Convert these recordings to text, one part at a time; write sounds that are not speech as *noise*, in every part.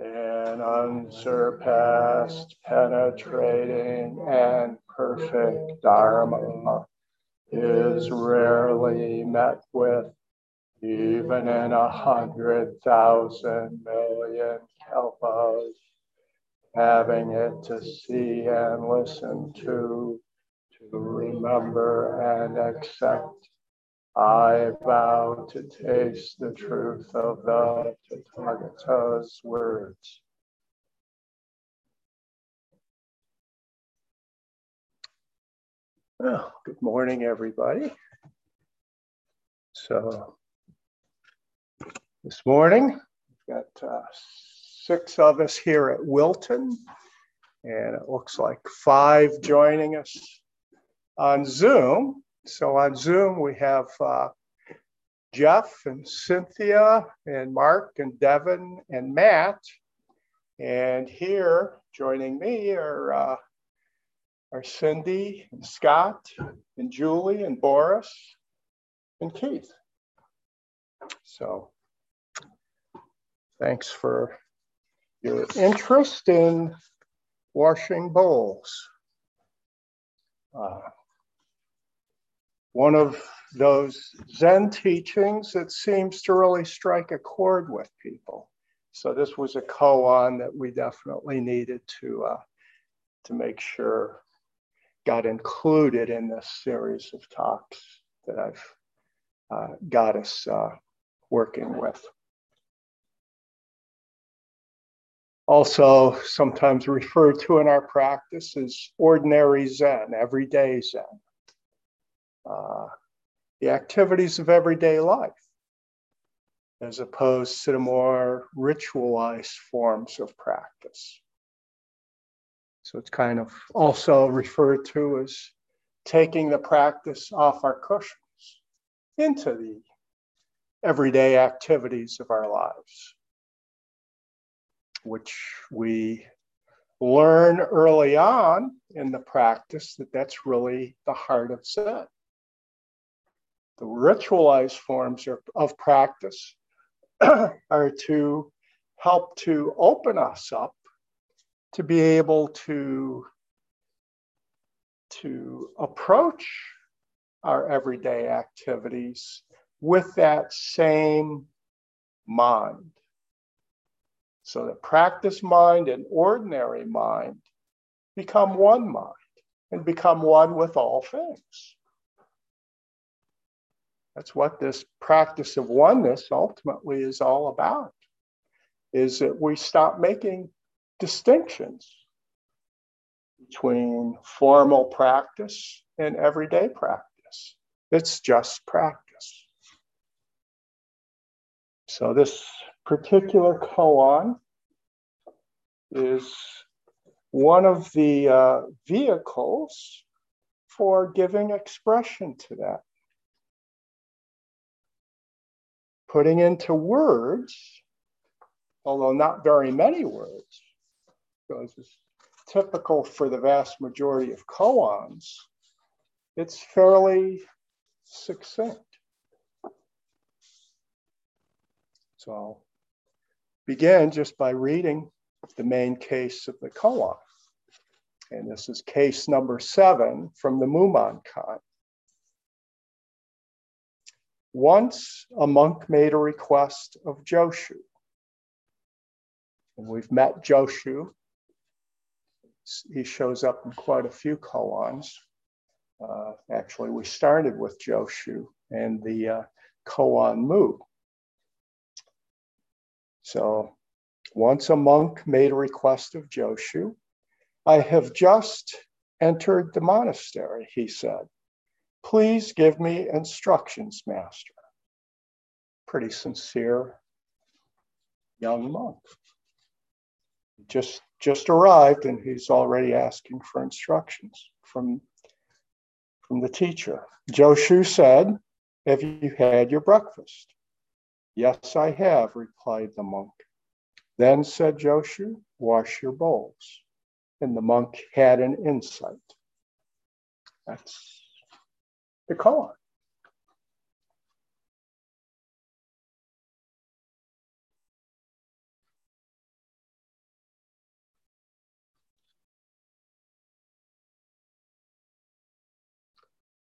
an unsurpassed, penetrating, and perfect Dharma is rarely met with even in a hundred thousand million kalpas. Having it to see and listen to, to remember and accept I vow to taste the truth of the Tathagata's words. Well, good morning, everybody. So, this morning, we've got uh, six of us here at Wilton, and it looks like five joining us on Zoom. So on Zoom, we have uh, Jeff and Cynthia and Mark and Devin and Matt. And here joining me are, uh, are Cindy and Scott and Julie and Boris and Keith. So thanks for your interest in washing bowls. Uh, one of those Zen teachings that seems to really strike a chord with people. So this was a koan that we definitely needed to uh, to make sure got included in this series of talks that I've uh, got us uh, working with. Also, sometimes referred to in our practice as ordinary Zen, everyday Zen uh, the activities of everyday life, as opposed to the more ritualized forms of practice. So it's kind of also referred to as taking the practice off our cushions into the everyday activities of our lives, which we learn early on in the practice that that's really the heart of Zen the ritualized forms of, practice *clears throat* are to help to open us up to be able to to approach our everyday activities with that same mind. So that practice mind and ordinary mind become one mind and become one with all things. That's what this practice of oneness ultimately is all about. Is that we stop making distinctions between formal practice and everyday practice. It's just practice. So this particular koan is one of the uh, vehicles for giving expression to that. Putting into words, although not very many words, because it's typical for the vast majority of koans, it's fairly succinct. So I'll begin just by reading the main case of the koan. And this is case number seven from the Mumonkan. Once a monk made a request of Joshu. And we've met Joshu. He shows up in quite a few koans. Uh, actually, we started with Joshu and the uh, koan Mu. So once a monk made a request of Joshu. I have just entered the monastery, he said. Please give me instructions, Master. Pretty sincere young monk. Just, just arrived and he's already asking for instructions from, from the teacher. Joshu said, Have you had your breakfast? Yes, I have, replied the monk. Then said Joshu, Wash your bowls. And the monk had an insight. That's the koan.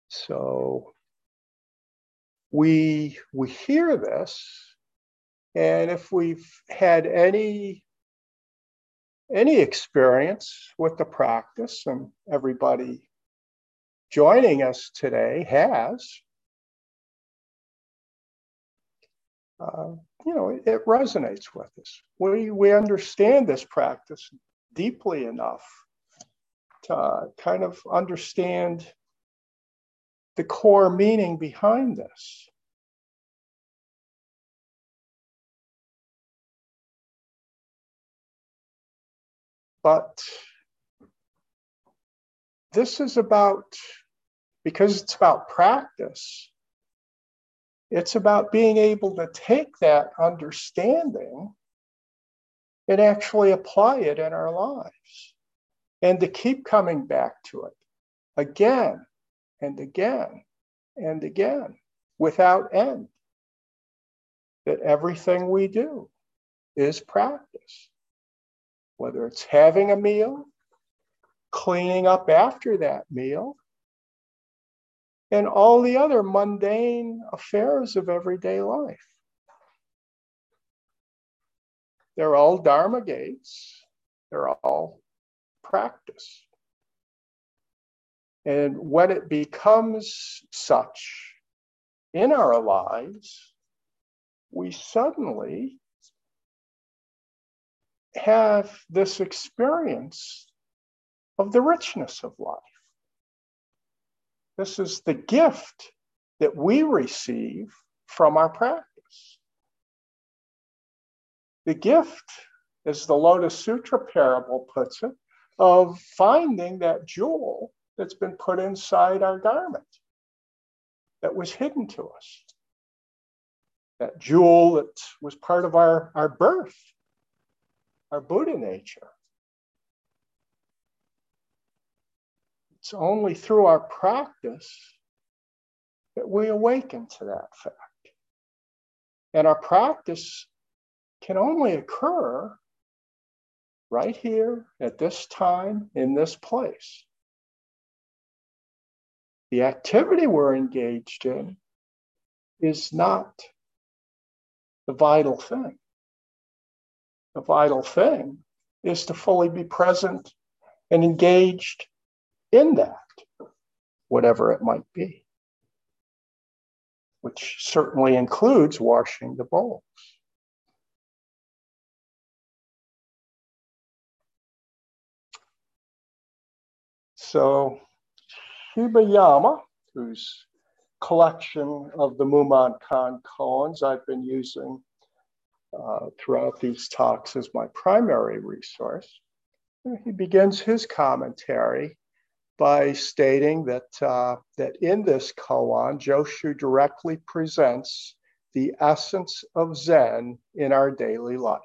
So we we hear this, and if we've had any any experience with the practice, and everybody joining us today has, uh, you know, it, it resonates with us. We, we understand this practice deeply enough to kind of understand the core meaning behind this. But this is about, because it's about practice, it's about being able to take that understanding and actually apply it in our lives and to keep coming back to it again and again and again without end. That everything we do is practice, whether it's having a meal, cleaning up after that meal, and all the other mundane affairs of everyday life. They're all Dharma gates, they're all practice. And when it becomes such in our lives, we suddenly have this experience of the richness of life. This is the gift that we receive from our practice. The gift, as the Lotus Sutra parable puts it, of finding that jewel that's been put inside our garment that was hidden to us. That jewel that was part of our, our birth, our Buddha nature. It's only through our practice that we awaken to that fact. And our practice can only occur right here at this time in this place. The activity we're engaged in is not the vital thing. The vital thing is to fully be present and engaged in that, whatever it might be, which certainly includes washing the bowls. So Shibayama, whose collection of the Mumonkan koans I've been using uh, throughout these talks as my primary resource, he begins his commentary by stating that, uh, that in this koan, Joshu directly presents the essence of Zen in our daily life.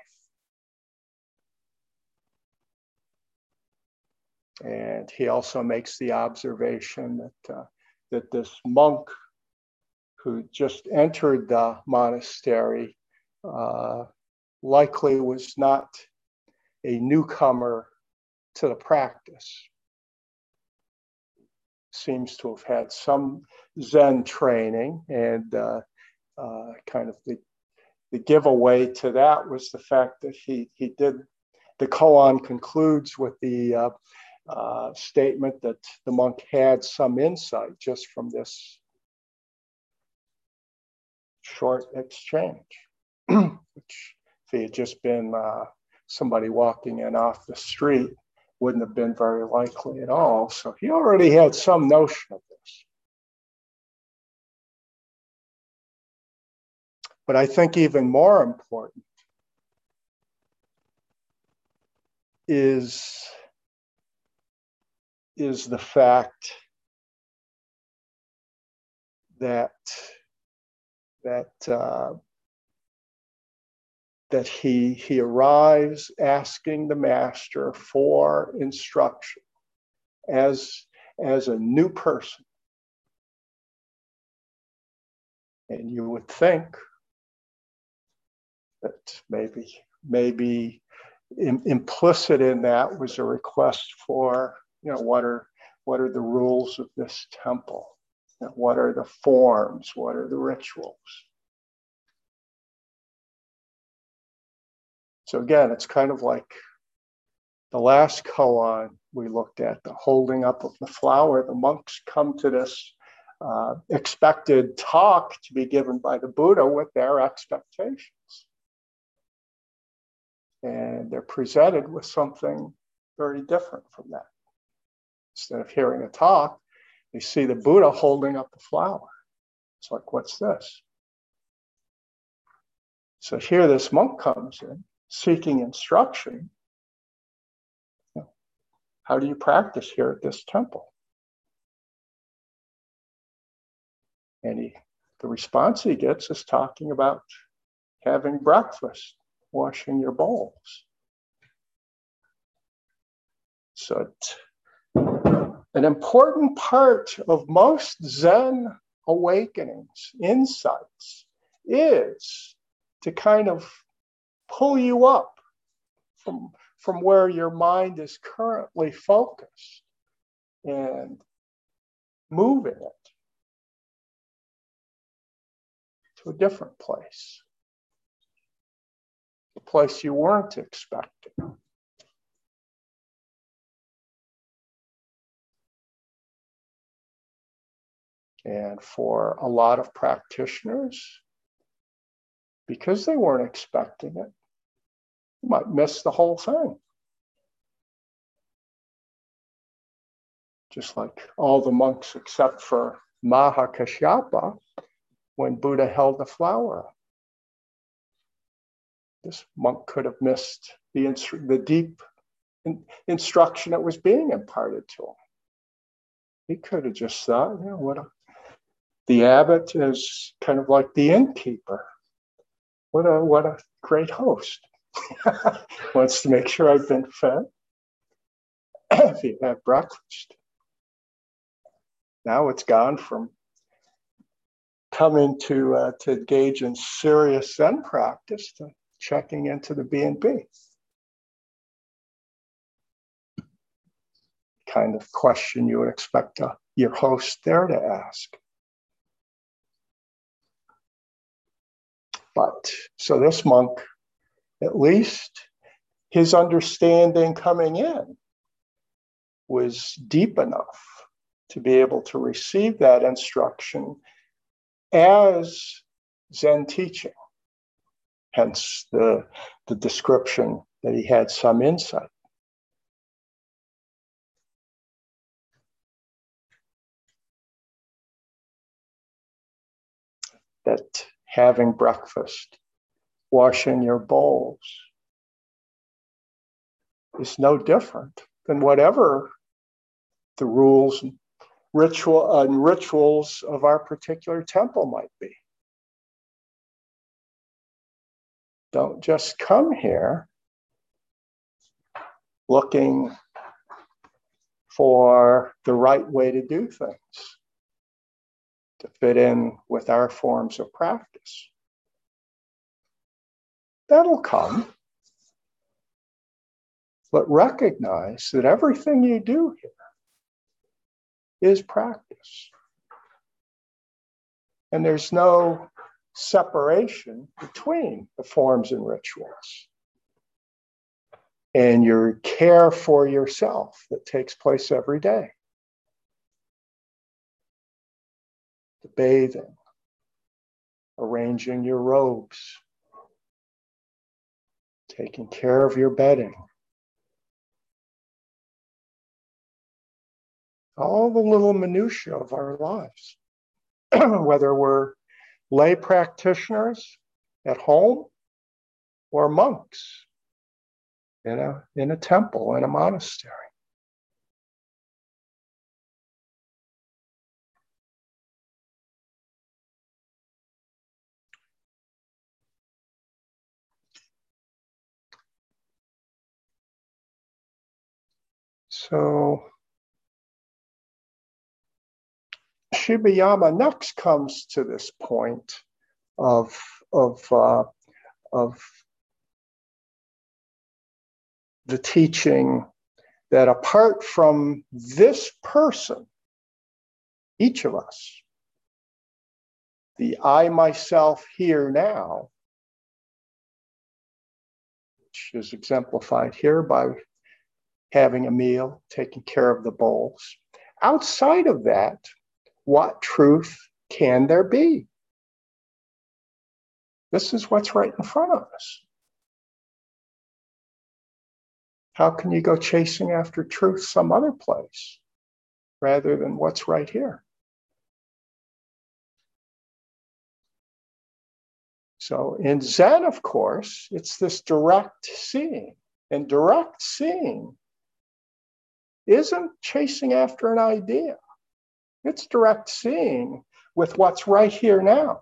And he also makes the observation that, uh, that this monk who just entered the monastery uh, likely was not a newcomer to the practice. Seems to have had some Zen training, and uh, uh kind of the, the giveaway to that was the fact that he, he did. The koan concludes with the uh, uh, statement that the monk had some insight just from this short exchange, *clears throat* which if he had just been uh, somebody walking in off the street, wouldn't have been very likely at all. So he already had some notion of this. But I think even more important is is the fact that that uh, that he he arrives asking the master for instruction as as a new person and you would think that maybe maybe in, implicit in that was a request for you know, what are what are the rules of this temple? What are the forms? What are the rituals? So again, it's kind of like the last koan we looked at, the holding up of the flower. The monks come to this uh, expected talk to be given by the Buddha with their expectations. And they're presented with something very different from that. Instead of hearing a talk, they see the Buddha holding up the flower. It's like, what's this? So here this monk comes in seeking instruction. How do you practice here at this temple? And he, the response he gets is talking about having breakfast, washing your bowls. So, an important part of most Zen awakenings, insights, is to kind of pull you up from, from where your mind is currently focused and moving it to a different place, a place you weren't expecting. And for a lot of practitioners, because they weren't expecting it, you might miss the whole thing. Just like all the monks except for Mahakashyapa when Buddha held the flower. This monk could have missed the, instru- the deep in- instruction that was being imparted to him. He could have just thought, you know, what a, the abbot is kind of like the innkeeper. What a what a great host. *laughs* wants to make sure I've been fed. *clears throat* if you have breakfast. Now it's gone from coming to uh, to engage in serious Zen practice to checking into the B and B. Kind of question you would expect a, your host there to ask. But so this monk at least his understanding coming in was deep enough to be able to receive that instruction as Zen teaching. Hence the, the description that he had some insight. That having breakfast washing your bowls is no different than whatever the rules and ritual uh, and rituals of our particular temple might be. Don't just come here looking for the right way to do things to fit in with our forms of practice. That'll come. But recognize that everything you do here is practice. And there's no separation between the forms and rituals and your care for yourself that takes place every day. The bathing, arranging your robes, taking care of your bedding. All the little minutiae of our lives, *clears throat* whether we're lay practitioners at home or monks in a, in a temple, in a monastery. So Shibayama next comes to this point of, of, uh, of the teaching that apart from this person, each of us, the I myself here now, which is exemplified here by having a meal, taking care of the bowls. Outside of that, what truth can there be? This is what's right in front of us. How can you go chasing after truth some other place rather than what's right here? So in Zen, of course, it's this direct seeing. And direct seeing isn't chasing after an idea, it's direct seeing with what's right here now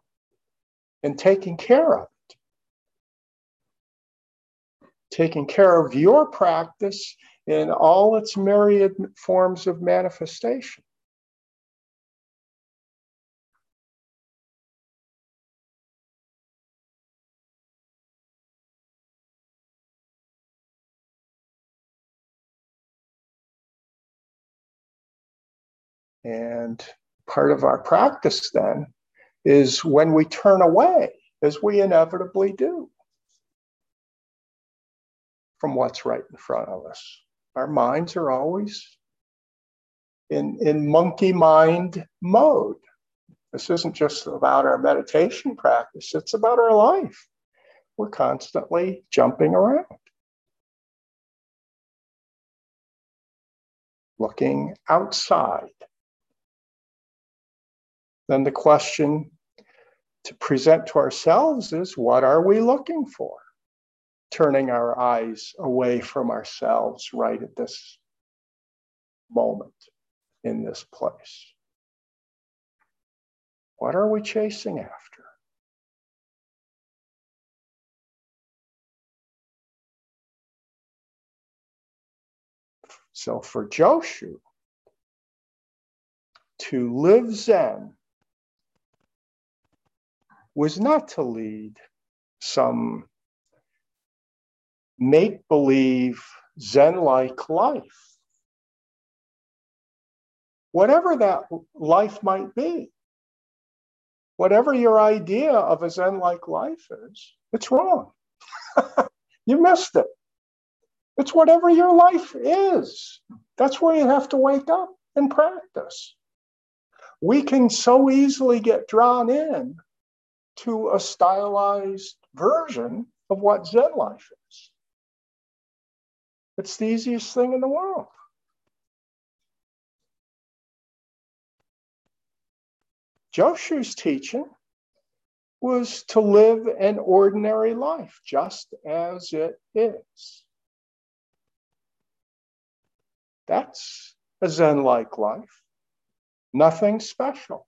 and taking care of it. Taking care of your practice in all its myriad forms of manifestation. And part of our practice then is when we turn away, as we inevitably do, from what's right in front of us. Our minds are always in, in monkey mind mode. This isn't just about our meditation practice, it's about our life. We're constantly jumping around, looking outside then the question to present to ourselves is what are we looking for? Turning our eyes away from ourselves right at this moment in this place. What are we chasing after? So for Joshu, to live Zen was not to lead some make believe Zen like life. Whatever that life might be, whatever your idea of a Zen like life is, it's wrong. *laughs* you missed it. It's whatever your life is. That's where you have to wake up and practice. We can so easily get drawn in to a stylized version of what Zen life is. It's the easiest thing in the world. Joshu's teaching was to live an ordinary life just as it is. That's a Zen like life, nothing special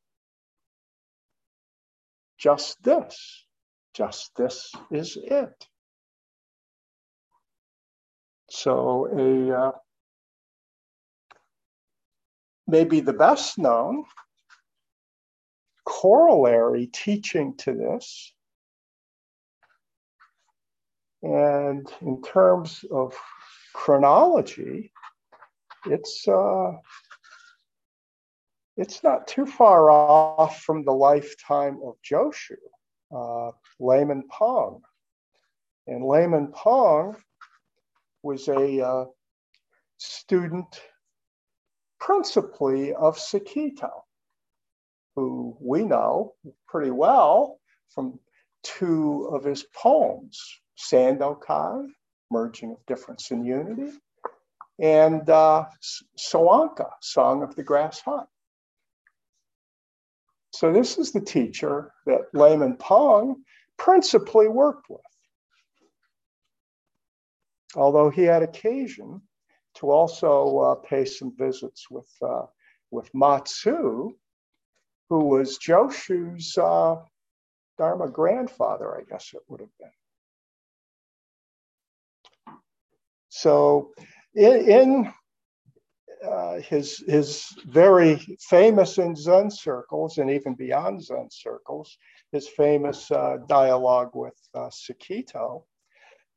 just this. Just this is it. So, a uh, maybe the best known corollary teaching to this, and in terms of chronology, it's uh, it's not too far off from the lifetime of Joshu, uh, Layman Pang. And Layman Pang was a uh, student principally of Sekito, who we know pretty well from two of his poems, Sandokai, Merging of Difference in Unity, and uh, Soanka, Song of the Grass Hut. So this is the teacher that Layman Pang principally worked with. Although he had occasion to also uh, pay some visits with, uh, with Matsu, who was Joshu's uh, Dharma grandfather, I guess it would have been. So in, in uh, his his very famous in Zen circles and even beyond Zen circles, his famous uh, dialogue with uh.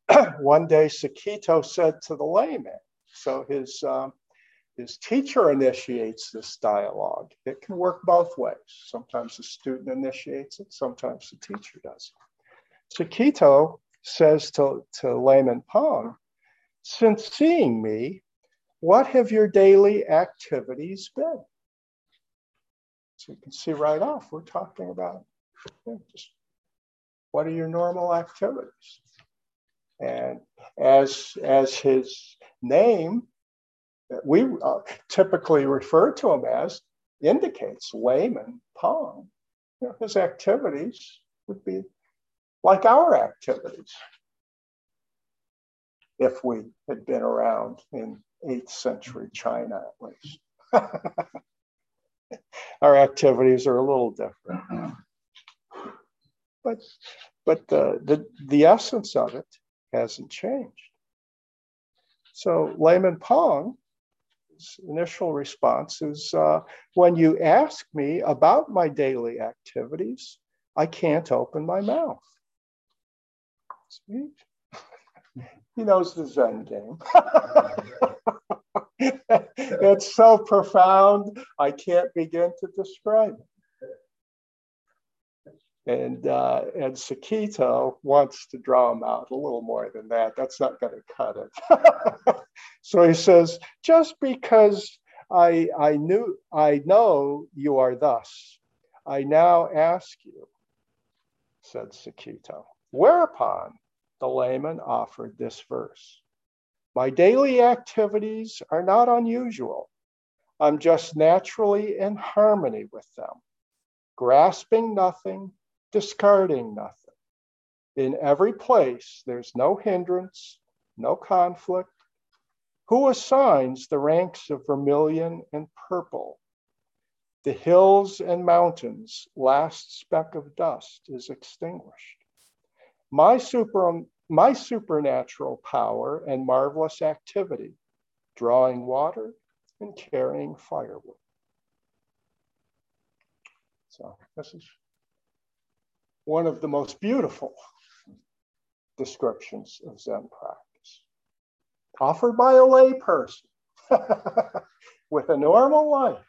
*clears throat* One day, Sekito said to the layman, so his um, his teacher initiates this dialogue. It can work both ways. Sometimes the student initiates it, sometimes the teacher does. Sekito says to, to Layman Pang, since seeing me, what have your daily activities been? So you can see right off, we're talking about you know, just what are your normal activities? And as, as his name we uh, typically refer to him as indicates, layman, Pang, you know, his activities would be like our activities if we had been around in 8th century China at least. *laughs* Our activities are a little different. But, but the, the, the essence of it hasn't changed. So Layman Pang's initial response is uh, when you ask me about my daily activities, I can't open my mouth. Sweet. He knows the Zen game. *laughs* it's so profound, I can't begin to describe it. And, uh, and Sekito wants to draw him out a little more than that. That's not going to cut it. *laughs* so he says, just because I, I knew, I know you are thus, I now ask you, said Sekito. Whereupon the layman offered this verse my daily activities are not unusual. I'm just naturally in harmony with them, grasping nothing, discarding nothing. In every place, there's no hindrance, no conflict. Who assigns the ranks of vermilion and purple? The hills and mountains' last speck of dust is extinguished. My super, my supernatural power and marvelous activity, drawing water and carrying firewood. So this is one of the most beautiful descriptions of Zen practice, offered by a layperson *laughs* with a normal life.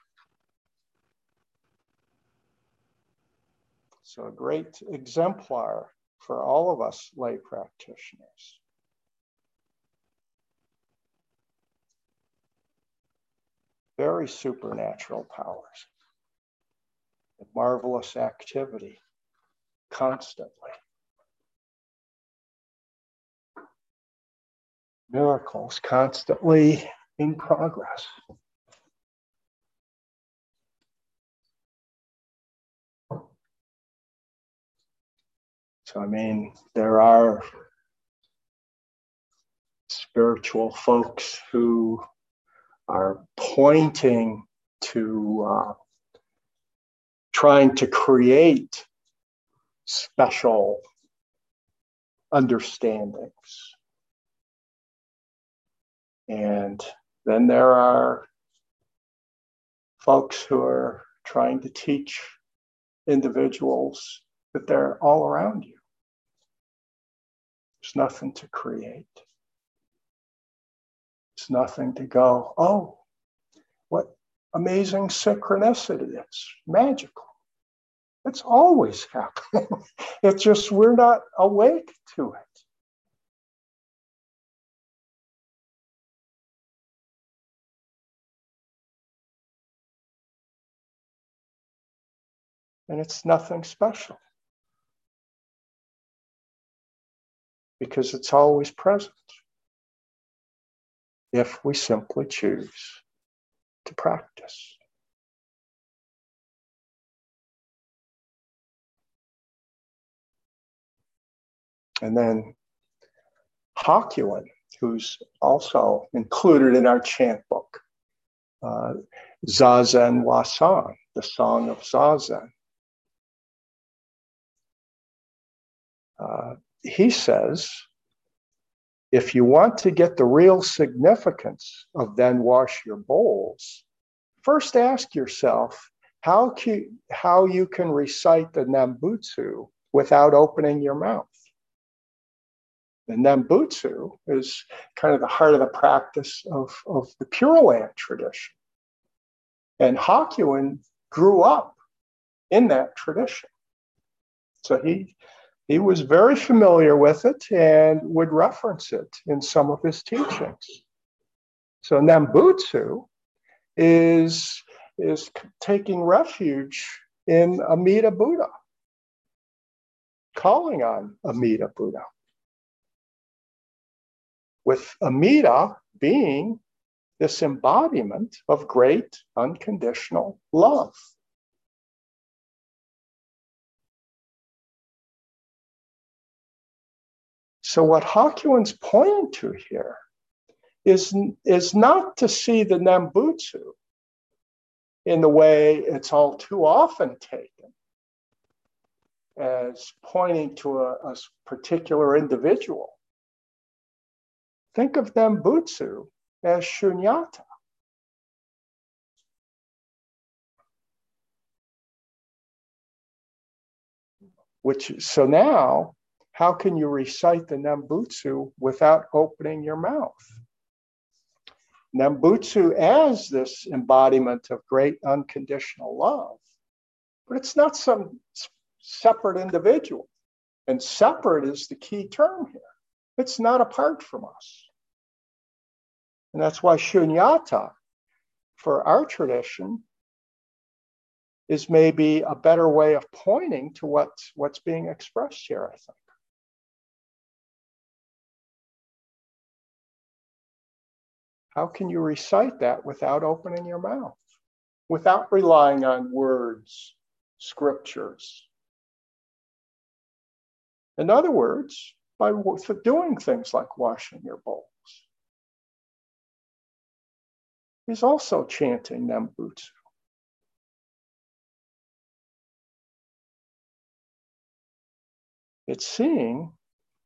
So a great exemplar for all of us lay practitioners. Very supernatural powers, marvelous activity constantly. Miracles constantly in progress. So, I mean, there are spiritual folks who are pointing to uh, trying to create special understandings. And then there are folks who are trying to teach individuals that they're all around you. There's nothing to create. It's nothing to go, oh, what amazing synchronicity. It's magical. It's always happening. *laughs* it's just we're not awake to it. And it's nothing special. Because it's always present if we simply choose to practice. And then Hakuin, who's also included in our chant book, uh, Zazen Wasan, the Song of Zazen. Uh, he says, if you want to get the real significance of then wash your bowls, first ask yourself how, can, how you can recite the Nembutsu without opening your mouth. The Nembutsu is kind of the heart of the practice of, of the Pure Land tradition. And Hakuin grew up in that tradition. So he, he was very familiar with it and would reference it in some of his teachings. So Nembutsu is, is taking refuge in Amida Buddha, calling on Amida Buddha. With Amida being this embodiment of great unconditional love. So, what Hakuin's pointing to here is, is not to see the Nembutsu in the way it's all too often taken as pointing to a, a particular individual. Think of Nembutsu as shunyata. Which so now, how can you recite the Nembutsu without opening your mouth? Nembutsu as this embodiment of great unconditional love, but it's not some separate individual. And separate is the key term here. It's not apart from us. And that's why shunyata for our tradition is maybe a better way of pointing to what's, what's being expressed here, I think. How can you recite that without opening your mouth, without relying on words, scriptures? In other words, by doing things like washing your bowls. He's also chanting Nembutsu. It's seeing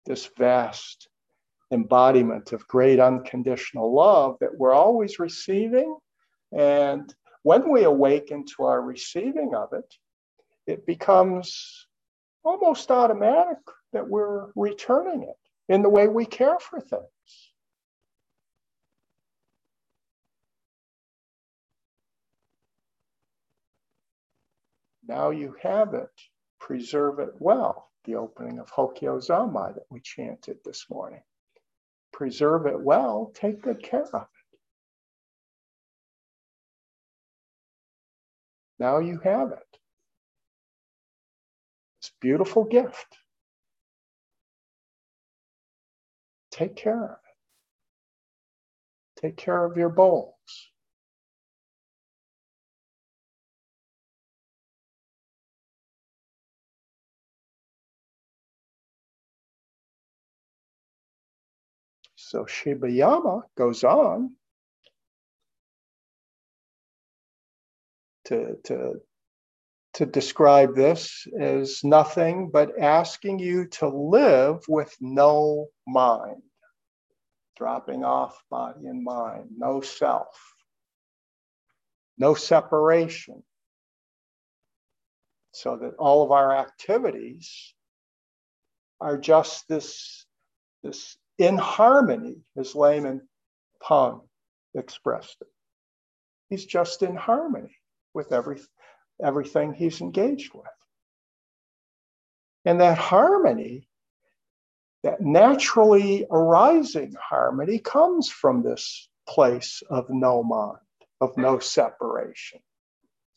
this vast embodiment of great unconditional love that we're always receiving. And when we awaken to our receiving of it, it becomes almost automatic that we're returning it in the way we care for things. Now you have it, preserve it well. The opening of Hokyo Zammai that we chanted this morning preserve it well, take good care of it. Now you have it. It's a beautiful gift. Take care of it. Take care of your bowls. So Shibayama goes on to, to, to describe this as nothing but asking you to live with no mind, dropping off body and mind, no self, no separation, so that all of our activities are just this, this in harmony, as Layman Pang expressed it. He's just in harmony with every, everything he's engaged with. And that harmony, that naturally arising harmony, comes from this place of no mind, of no separation.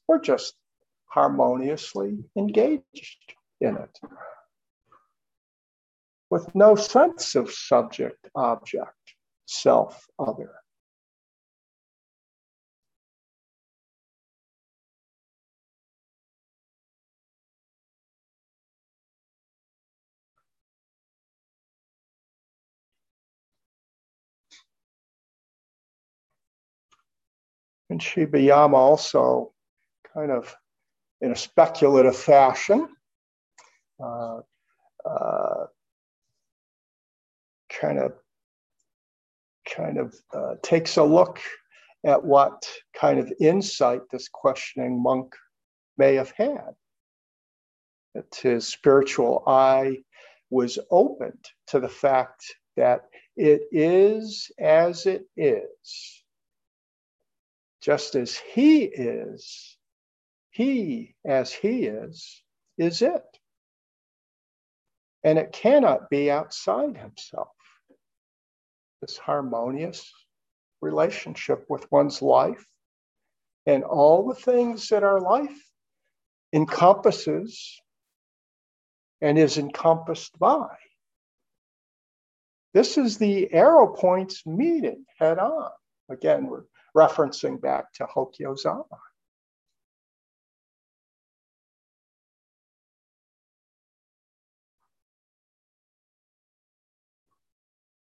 We're just harmoniously engaged in it with no sense of subject, object, self, other. And Shibayama also kind of in a speculative fashion uh, uh, kind of kind of uh, takes a look at what kind of insight this questioning monk may have had. That his spiritual eye was opened to the fact that it is as it is. Just as he is, he as he is, is it. And it cannot be outside himself. This harmonious relationship with one's life and all the things that our life encompasses and is encompassed by. This is the arrow points meeting head on. Again, we're referencing back to Hokyo Zanmai.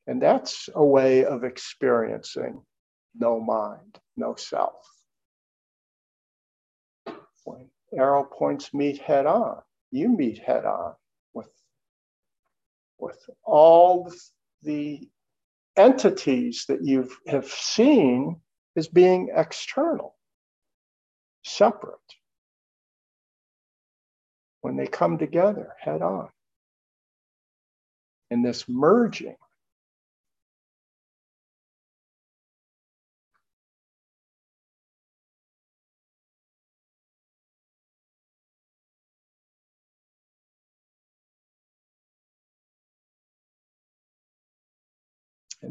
And that's a way of experiencing no mind, no self. When arrow points meet head on, you meet head on with, with all the entities that you have seen as being external, separate. When they come together head on. In this merging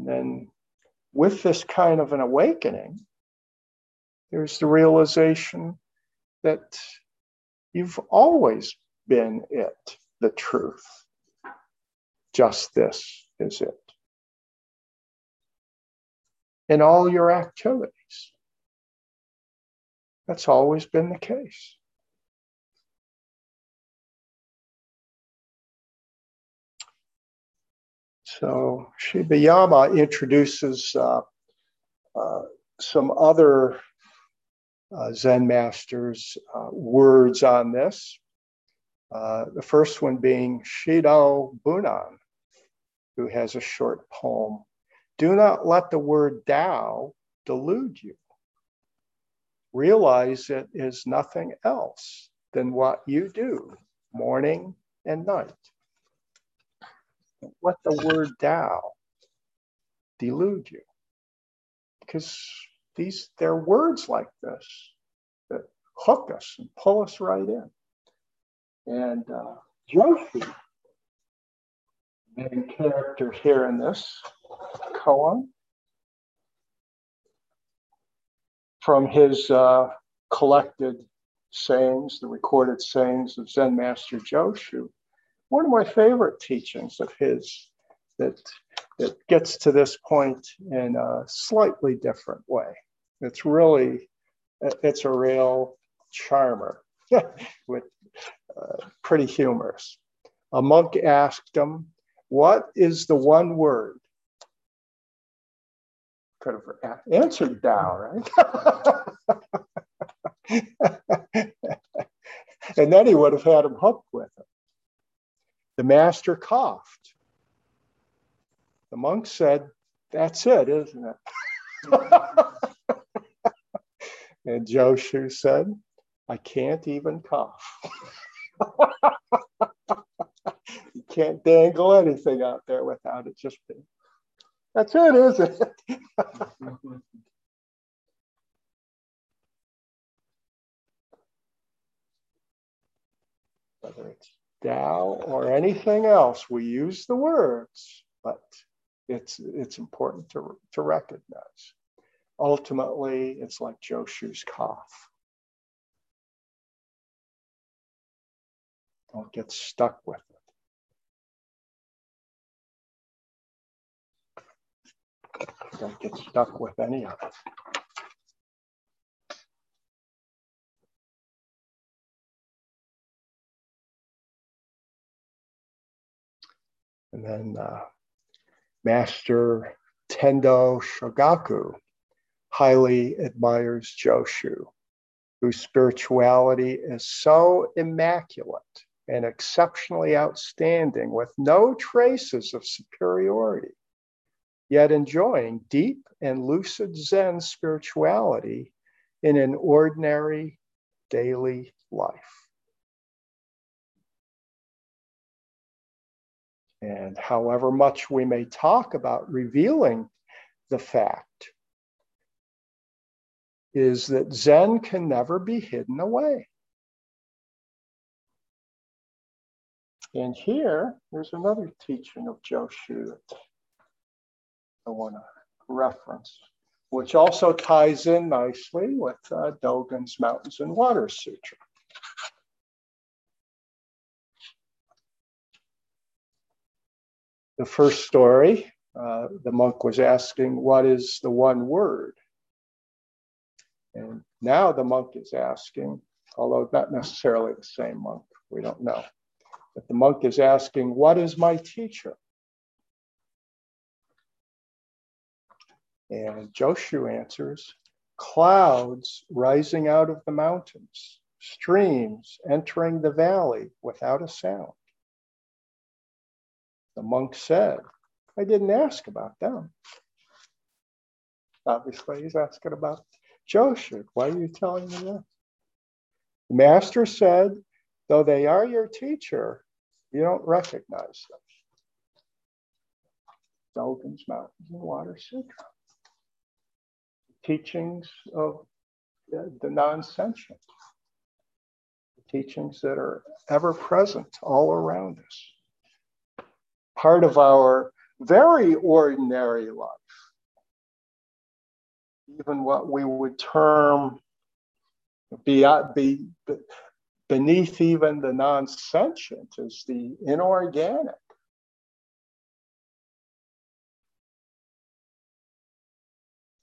And then with this kind of an awakening, there's the realization that you've always been it, the truth. Just this is it. In all your activities. That's always been the case. So Shibayama introduces uh, uh, some other uh, Zen masters' uh, words on this. Uh, the first one being Shido Bunan, who has a short poem. Do not let the word Tao delude you. Realize it is nothing else than what you do morning and night let the word Tao delude you. Because these they're words like this that hook us and pull us right in. And uh, Joshu, main character here in this koan, from his uh, collected sayings, the recorded sayings of Zen Master Joshu, one of my favorite teachings of his that that gets to this point in a slightly different way. It's really it's a real charmer *laughs* with uh, pretty humorous. A monk asked him, "What is the one word?" Could have answered Tao, right? *laughs* and then he would have had him hooked with it. The master coughed. The monk said, That's it, isn't it? *laughs* and Joshu said, I can't even cough. *laughs* you can't dangle anything out there without it just being. That's it, isn't it? *laughs* Whether it's Tao or anything else. We use the words, but it's it's important to, to recognize. Ultimately, it's like Joshu's cough. Don't get stuck with it. Don't get stuck with any of it. And then uh, Master Tendo Shogaku highly admires Joshu, whose spirituality is so immaculate and exceptionally outstanding with no traces of superiority, yet enjoying deep and lucid Zen spirituality in an ordinary daily life. And however much we may talk about revealing the fact, is that Zen can never be hidden away. And here, there's another teaching of Joshu that I want to reference, which also ties in nicely with uh, Dogen's Mountains and Waters Sutra. The first story, uh, the monk was asking, What is the one word? And now the monk is asking, although not necessarily the same monk, we don't know. But the monk is asking, What is my teacher? And Joshu answers, Clouds rising out of the mountains, streams entering the valley without a sound. The monk said, I didn't ask about them. Obviously, he's asking about Joshu. Why are you telling me that? The master said, though they are your teacher, you don't recognize them. Dogen's Mountains and Water Sutra. Teachings of the, the non sentient, teachings that are ever present all around us. Part of our very ordinary life, even what we would term be, be, beneath even the non sentient is the inorganic.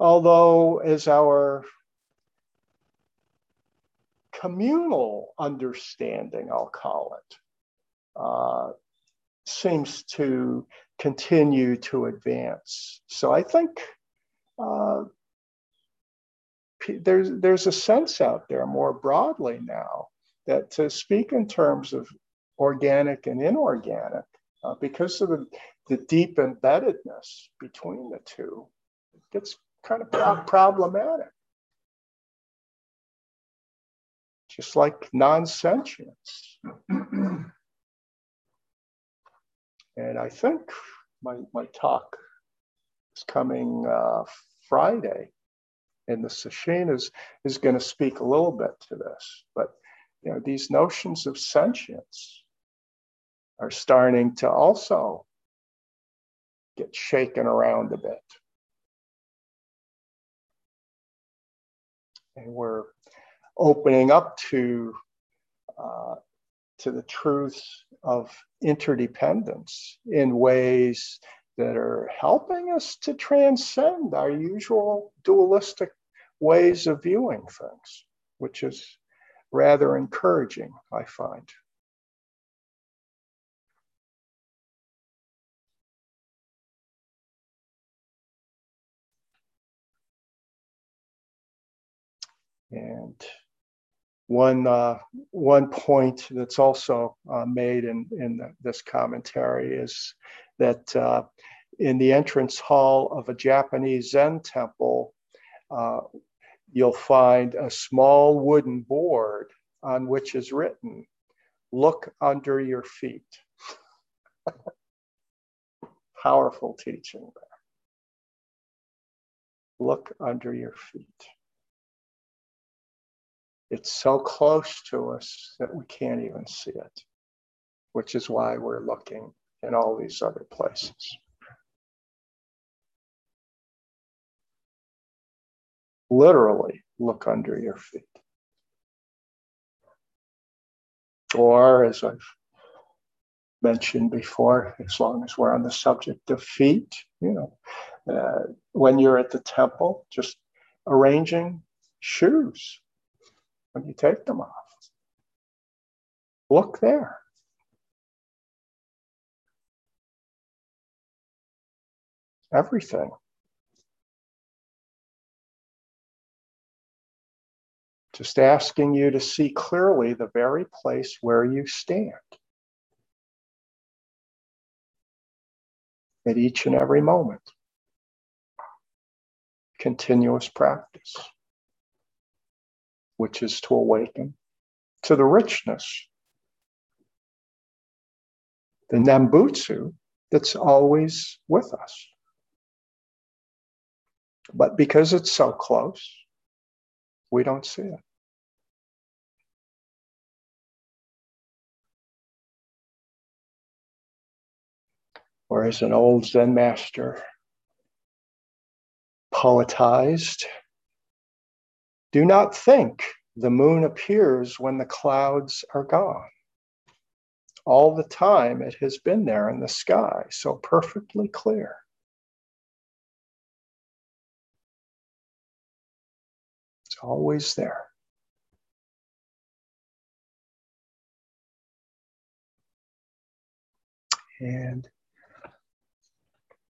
Although, as our communal understanding, I'll call it, uh, seems to continue to advance. So I think uh, there's there's a sense out there more broadly now that to speak in terms of organic and inorganic, uh, because of the, the deep embeddedness between the two, gets kind of pro- problematic. Just like non sentience. *clears throat* and I think my, my talk is coming uh, Friday, and the Sesshin is, is going to speak a little bit to this. But you know, these notions of sentience are starting to also get shaken around a bit. And we're opening up to uh, to the truths of interdependence in ways that are helping us to transcend our usual dualistic ways of viewing things, which is rather encouraging, I find. And one, uh, one point that's also uh, made in, in the, this commentary is that uh, in the entrance hall of a Japanese Zen temple, uh, you'll find a small wooden board on which is written, Look under your feet. *laughs* Powerful teaching there. Look under your feet. It's so close to us that we can't even see it, which is why we're looking in all these other places. literally look under your feet. Or, as I've mentioned before, as long as we're on the subject of feet, you know, uh, when you're at the temple, just arranging shoes when you take them off. Look there. Everything. Just asking you to see clearly the very place where you stand at each and every moment. Continuous practice, which is to awaken to the richness, the Nembutsu that's always with us. But because it's so close, we don't see it. Or as an old Zen master poetized, do not think the moon appears when the clouds are gone. All the time it has been there in the sky, so perfectly clear. It's always there. And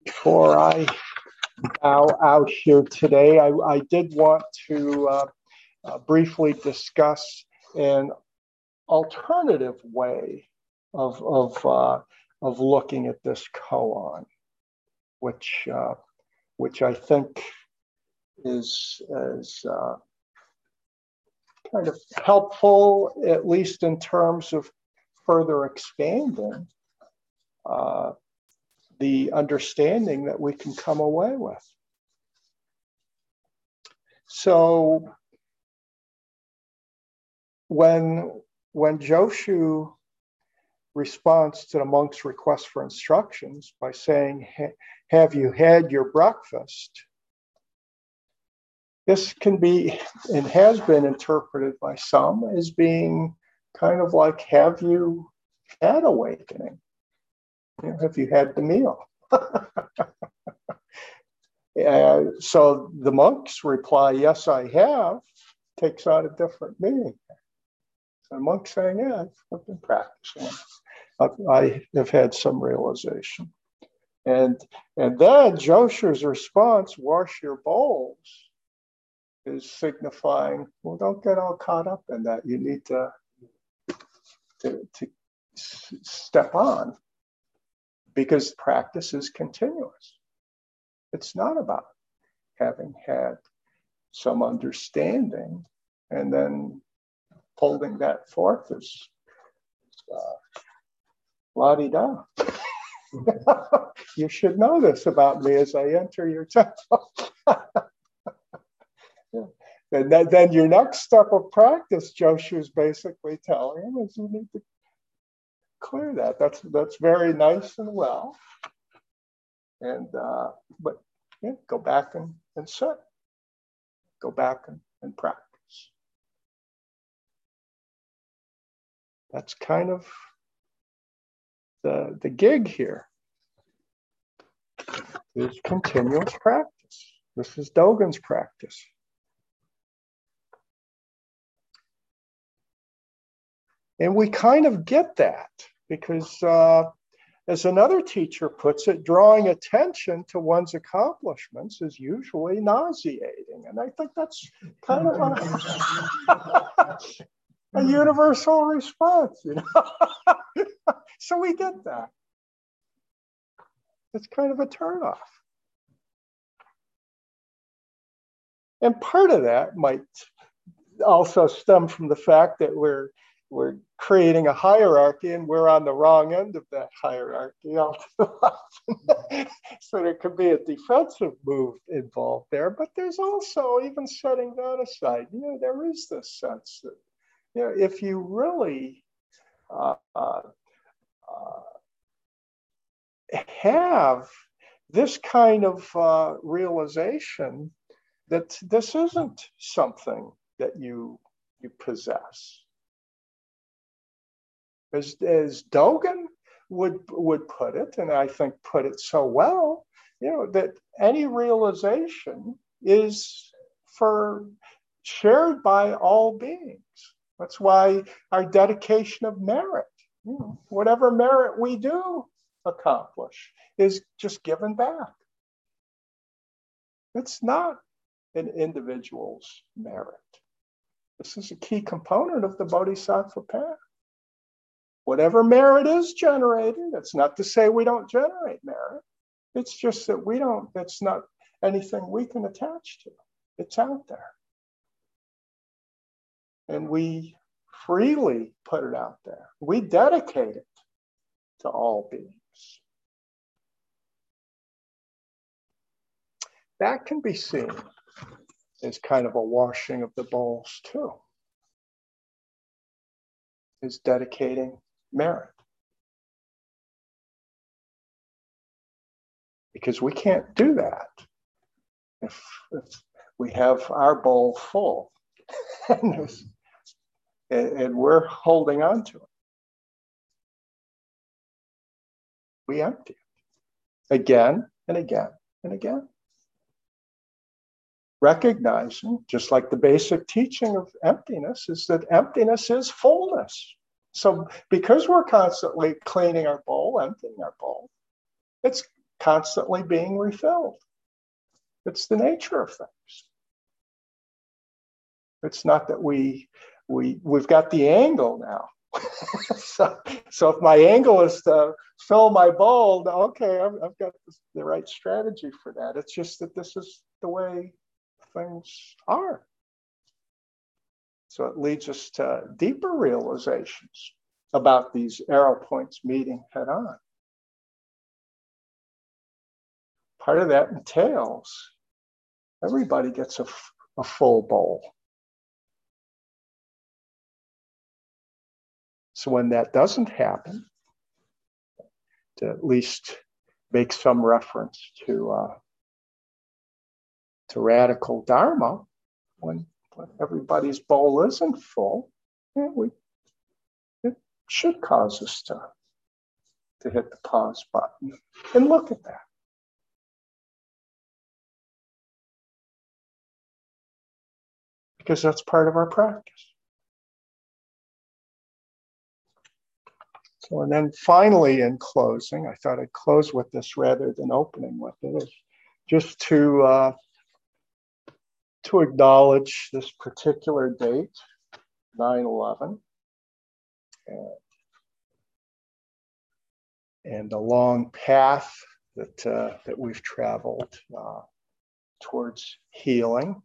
before I bow out here today, I, I did want to uh, uh, briefly discuss an alternative way of, of, uh, of looking at this koan, which, uh, which I think is, is uh, kind of helpful, at least in terms of further expanding uh, the understanding that we can come away with. So when when Joshu responds to the monk's request for instructions by saying, "Have you had your breakfast?" This can be and has been interpreted by some as being kind of like, "Have you had awakening?" Have you had the meal? *laughs* so the monks reply, Yes, I have, takes on a different meaning. The monk's saying, Yeah, I've been practicing. I've, I have had some realization. And, and then Joshu's response, wash your bowls, is signifying, well, don't get all caught up in that. You need to, to, to step on because practice is continuous. It's not about having had some understanding and then holding that forth as uh, la di da. *laughs* you should know this about me as I enter your *laughs* temple. And then, then your next step of practice, Joshu's basically telling him, is you need to clear that. That's that's very nice and well. And uh, but yeah, go back and, and sit. Go back and, and practice. That's kind of the the gig here. Is continuous practice. This is Dogen's practice. And we kind of get that because, uh, as another teacher puts it, drawing attention to one's accomplishments is usually nauseating. And I think that's kind of a, *laughs* a universal response, you know. *laughs* so we get that. It's kind of a turnoff. And part of that might also stem from the fact that we're we're creating a hierarchy and we're on the wrong end of that hierarchy. *laughs* So there could be a defensive move involved there but there's also even setting that aside you know there is this sense that you know if you really uh, uh, have this kind of uh, realization that this isn't something that you you possess as, as Dogen would would put it, and I think put it so well, you know, that any realization is for shared by all beings. That's why our dedication of merit, you know, whatever merit we do accomplish, is just given back. It's not an individual's merit. This is a key component of the Bodhisattva path whatever merit is generated, it's not to say we don't generate merit. It's just that we don't, that's not anything we can attach to. It's out there. And we freely put it out there. We dedicate it to all beings. That can be seen as kind of a washing of the bowls, too, is dedicating merit. Because we can't do that if, if we have our bowl full *laughs* and, and we're holding on to it. We empty it again and again and again recognizing, just like the basic teaching of emptiness, is that emptiness is fullness. So, because we're constantly cleaning our bowl, emptying our bowl, it's constantly being refilled. It's the nature of things. It's not that we we we've got the angle now. *laughs* so, so if my angle is to fill my bowl, okay, I've, I've got the right strategy for that. It's just that this is the way things are. So it leads us to deeper realizations about these arrow points meeting head on. Part of that entails everybody gets a, full bowl. So when that doesn't happen, to at least make some reference to uh, to radical dharma when, when everybody's bowl isn't full yeah, we, it should cause us to, to hit the pause button. And look at that. Because that's part of our practice. So, and then finally, in closing, I thought I'd close with this rather than opening with it, is just to uh, to acknowledge this particular date, 9 11, and, and the long path that, uh, that we've traveled uh, towards healing.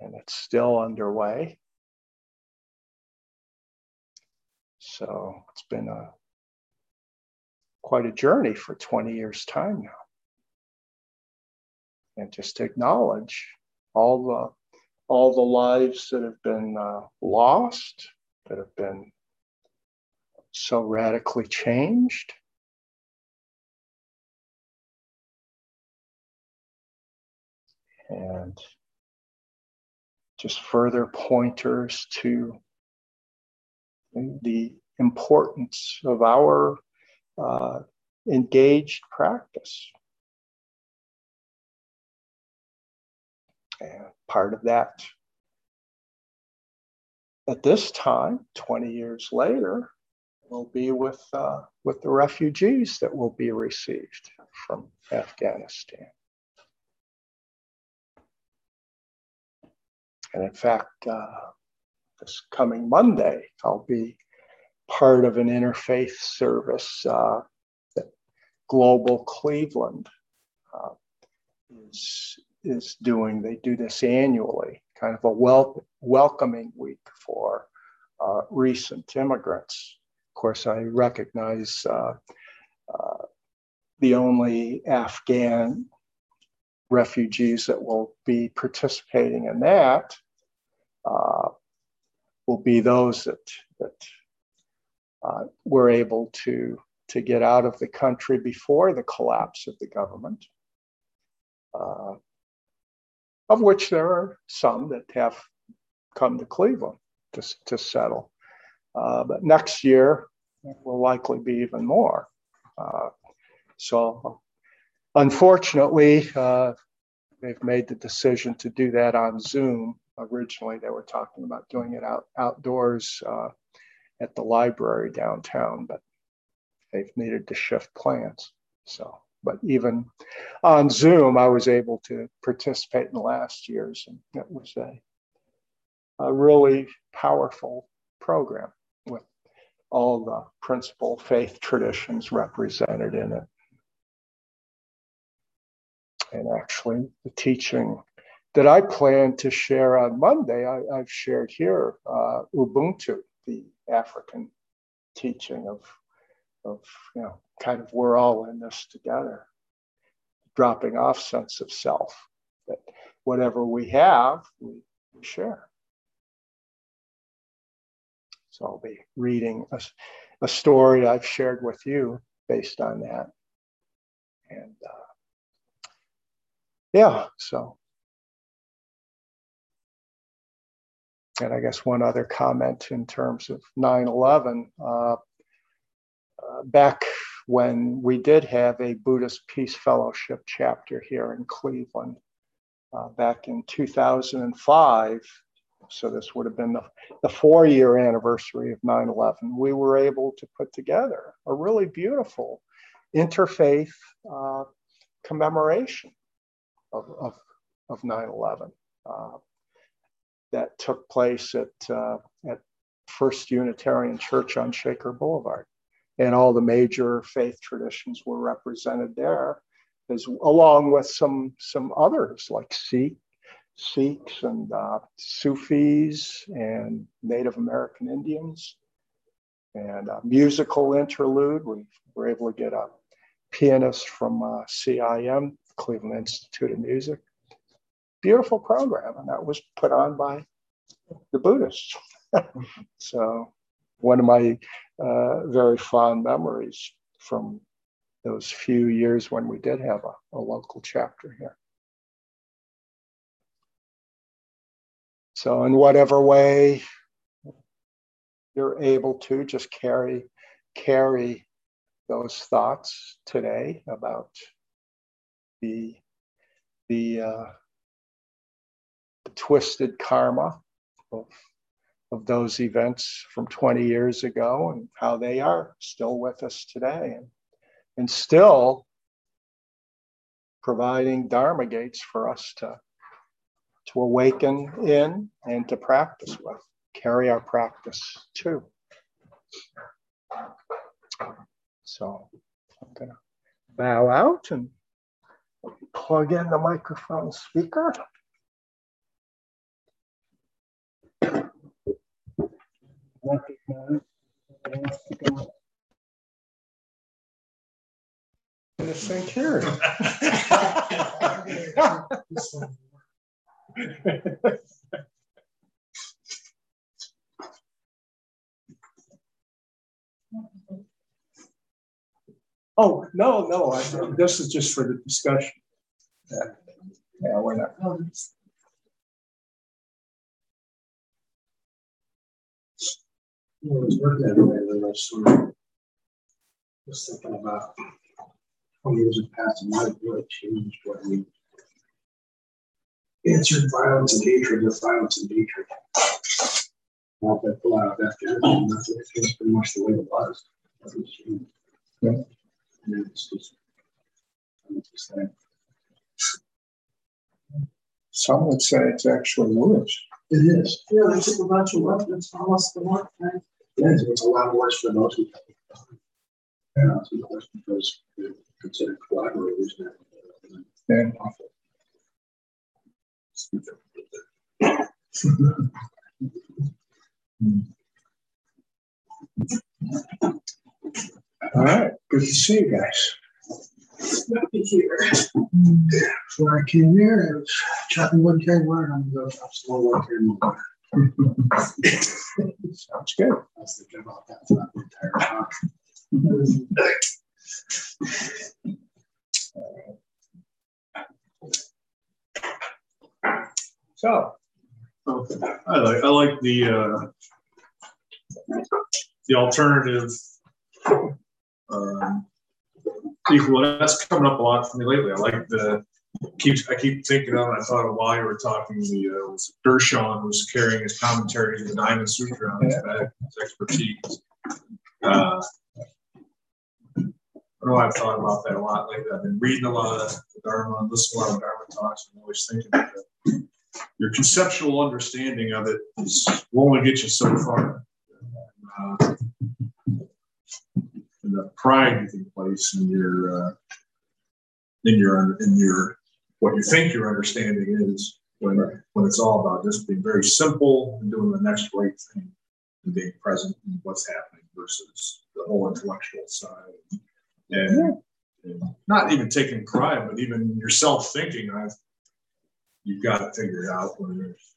And it's still underway. So it's been a quite a journey for 20 years' time now and just acknowledge all the all the lives that have been uh, lost, that have been so radically changed. And just further pointers to the importance of our uh, engaged practice. And part of that at this time, 20 years later, will be with, uh, with the refugees that will be received from Afghanistan. And in fact, uh, this coming Monday, I'll be part of an interfaith service uh, that Global Cleveland uh, is is doing. They do this annually, kind of a wel- welcoming week for uh, recent immigrants. Of course, I recognize uh, uh, the only Afghan refugees that will be participating in that uh, will be those that, that uh, were able to, to get out of the country before the collapse of the government. Of which there are some that have come to Cleveland to, to settle. Uh, but next year will likely be even more. Uh, so, unfortunately, uh, they've made the decision to do that on Zoom. Originally, they were talking about doing it out outdoors uh, at the library downtown, but they've needed to shift plans. So but even on Zoom, I was able to participate in last years, and it was a, a really powerful program with all the principal faith traditions represented in it. And actually, the teaching that I plan to share on Monday, I, have shared here uh, Ubuntu, the African teaching of, of you know, kind of we're all in this together. dropping off sense of self. That whatever we have, we share. So I'll be reading a, a story I've shared with you based on that. And uh, yeah, so. And I guess one other comment in terms of 9 11. Uh, uh, back when we did have a Buddhist Peace Fellowship chapter here in Cleveland, uh, back in 2005, so this would have been the, the four year anniversary of 9 11. We were able to put together a really beautiful interfaith uh, commemoration of, of, of 9 11 uh, that took place at, uh, at First Unitarian Church on Shaker Boulevard. And all the major faith traditions were represented there, as, along with some, some others like Sikh Sikhs and uh, Sufis and Native American Indians. And a musical interlude. We were able to get a pianist from uh, CIM, Cleveland Institute of Music. Beautiful program, and that was put on by the Buddhists. *laughs* so, one of my uh, very fond memories from those few years when we did have a, a local chapter here. So, in whatever way you're able to, just carry carry those thoughts today about the the, uh, the twisted karma of, of those events from 20 years ago and how they are still with us today and, and still providing dharma gates for us to to awaken in and to practice with, carry our practice to. So I'm going to bow out and plug in the microphone speaker. This thing here. oh, no, no, I, this is just for the discussion. Yeah, yeah we're not. Oh, I was working at it last summer. Just thinking about 20 years have passed and might really changed what we answered violence and hatred with violence and hatred. Not that full out of Afghanistan, that's, that's pretty much the way it was. Yeah. And it's just, it's just like, some would say it's actually worse. It is. Yeah, they took a bunch of weapons from us to work, right? Yeah, it's a lot worse for those who. Yeah, it's because they're considered collaborators now. And awful. All right, good to see you guys. Before I came here, I was chopping wood, carrying water, and I'm going to still wood, carrying water. Sounds good. That's the job about that for the entire talk. So, I like I like the uh, the alternative. Um, equal. That's coming up a lot for me lately. I like the keeps. I keep thinking of. I thought of while you were talking. The uh, was Deshan was carrying his commentary to the Diamond Sutra on his back. His expertise. Uh, I know I've thought about that a lot lately. I've been reading a lot of the Dharma, listening to a lot of Dharma talks, and always thinking about it your conceptual understanding of it is will only get you so far. Uh, and the pride you can place in your uh, in your in your what you think your understanding is when when it's all about just being very simple and doing the next right thing and being present in what's happening versus the whole intellectual side and and not even taking pride, but even yourself thinking, I've you've got to figure it out when there's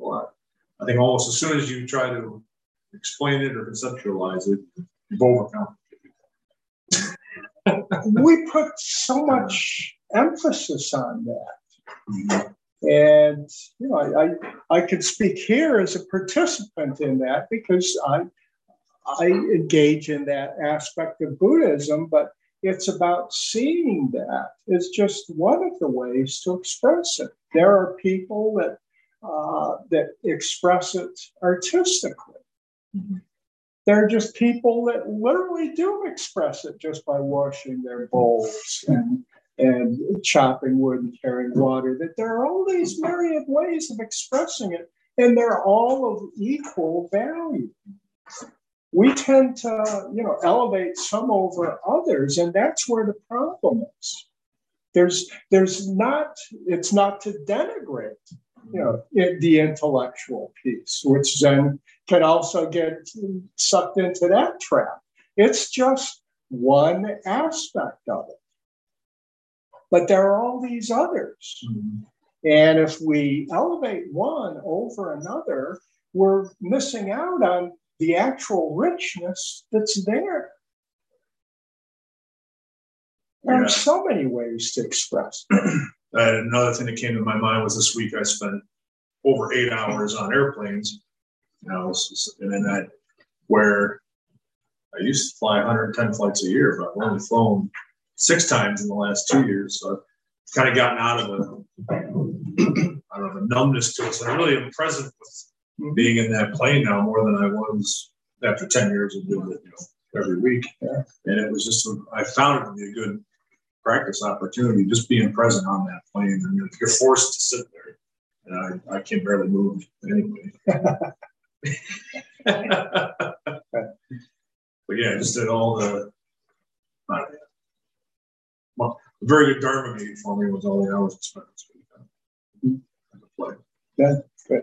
a lot. I think almost as soon as you try to explain it or conceptualize it, you've overcome. *laughs* we put so much emphasis on that. And you know, I, I I could speak here as a participant in that because I I engage in that aspect of Buddhism, but it's about seeing that. It's just one of the ways to express it. There are people that uh, that express it artistically. Mm-hmm. There are just people that literally do express it just by washing their bowls and and chopping wood and carrying water. That there are all these myriad ways of expressing it, and they're all of equal value we tend to, you know, elevate some over others, and that's where the problem is. There's, there's not, it's not to denigrate, you know, the intellectual piece, which then can also get sucked into that trap. It's just one aspect of it. But there are all these others. Mm-hmm. And if we elevate one over another, we're missing out on the actual richness that's there. There yeah. are so many ways to express. *clears throat* another thing that came to my mind was this week I spent over eight hours on airplanes. You know, and then that where I used to fly 110 flights a year, but I've only flown six times in the last two years. So I've kind of gotten out of the I don't know the numbness to it. So I really am present with being in that plane now more than I was after 10 years of doing it you know, every week. Yeah. And it was just, I found it to be a good practice opportunity, just being present on that plane. And you're, you're forced to sit there. And I, I can barely move anyway. *laughs* *laughs* but yeah, just did all the, a very good Dharma for me was all the hours I spent this week. Mm-hmm. Yeah, good.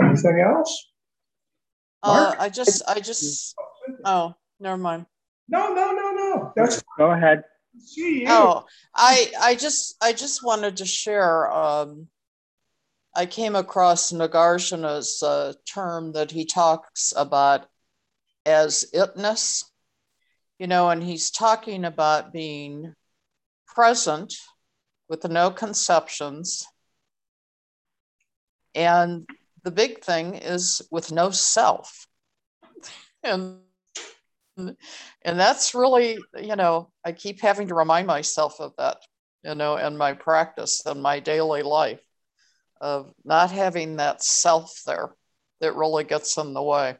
Anything else? Uh, I just, I just, oh, never mind. No, no, no, no. That's go ahead. Oh, I, I just, I just wanted to share. Um, I came across Nagarjuna's uh, term that he talks about as itness, you know, and he's talking about being present with no conceptions and the big thing is with no self. And and that's really, you know, I keep having to remind myself of that, you know, in my practice and my daily life of not having that self there that really gets in the way.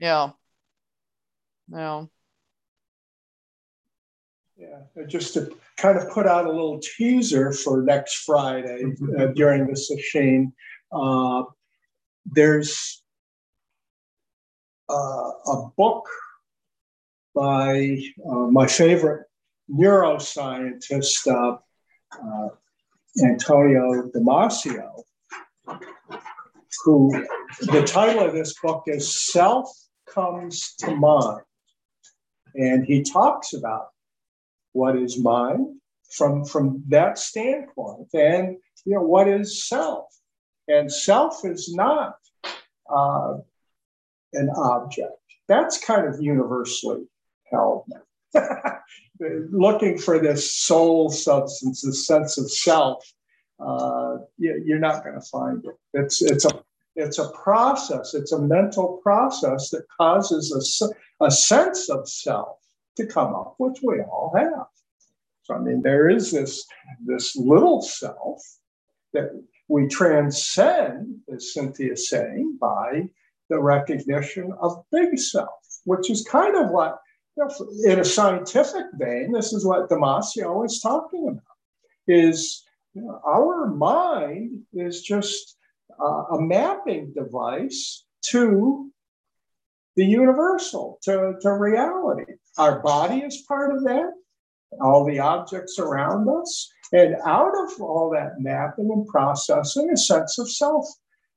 Yeah. Yeah. Yeah, just to kind of put out a little teaser for next Friday uh, during the Sesshin, uh, there's uh, a book by uh, my favorite neuroscientist, uh, uh, Antonio Damasio, who the title of this book is Self Comes to Mind. And he talks about what is mind from, from that standpoint and you know what is self and self is not uh, an object. That's kind of universally held. *laughs* Looking for this soul substance, this sense of self, uh, you're not going to find it. It's it's a it's a process. It's a mental process that causes a, a sense of self to come up, which we all have. So I mean, there is this this little self that we transcend, as Cynthia is saying, by the recognition of big self, which is kind of what, in a scientific vein, this is what Damasio is talking about, is you know, our mind is just uh, a mapping device to the universal to, to reality. Our body is part of that, all the objects around us. And out of all that mapping and processing, a sense of self.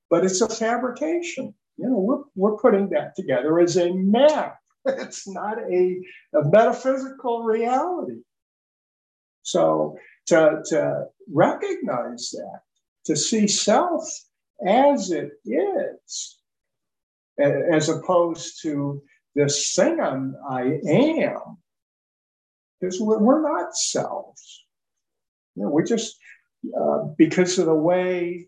But it's a fabrication. You know, we're, we're putting that together as a map. *laughs* It's not a, a metaphysical reality. So to, to recognize that, to see self as it is, as opposed to this thing I'm, I am, because we're, we're not selves. You know, we just, uh, because of the way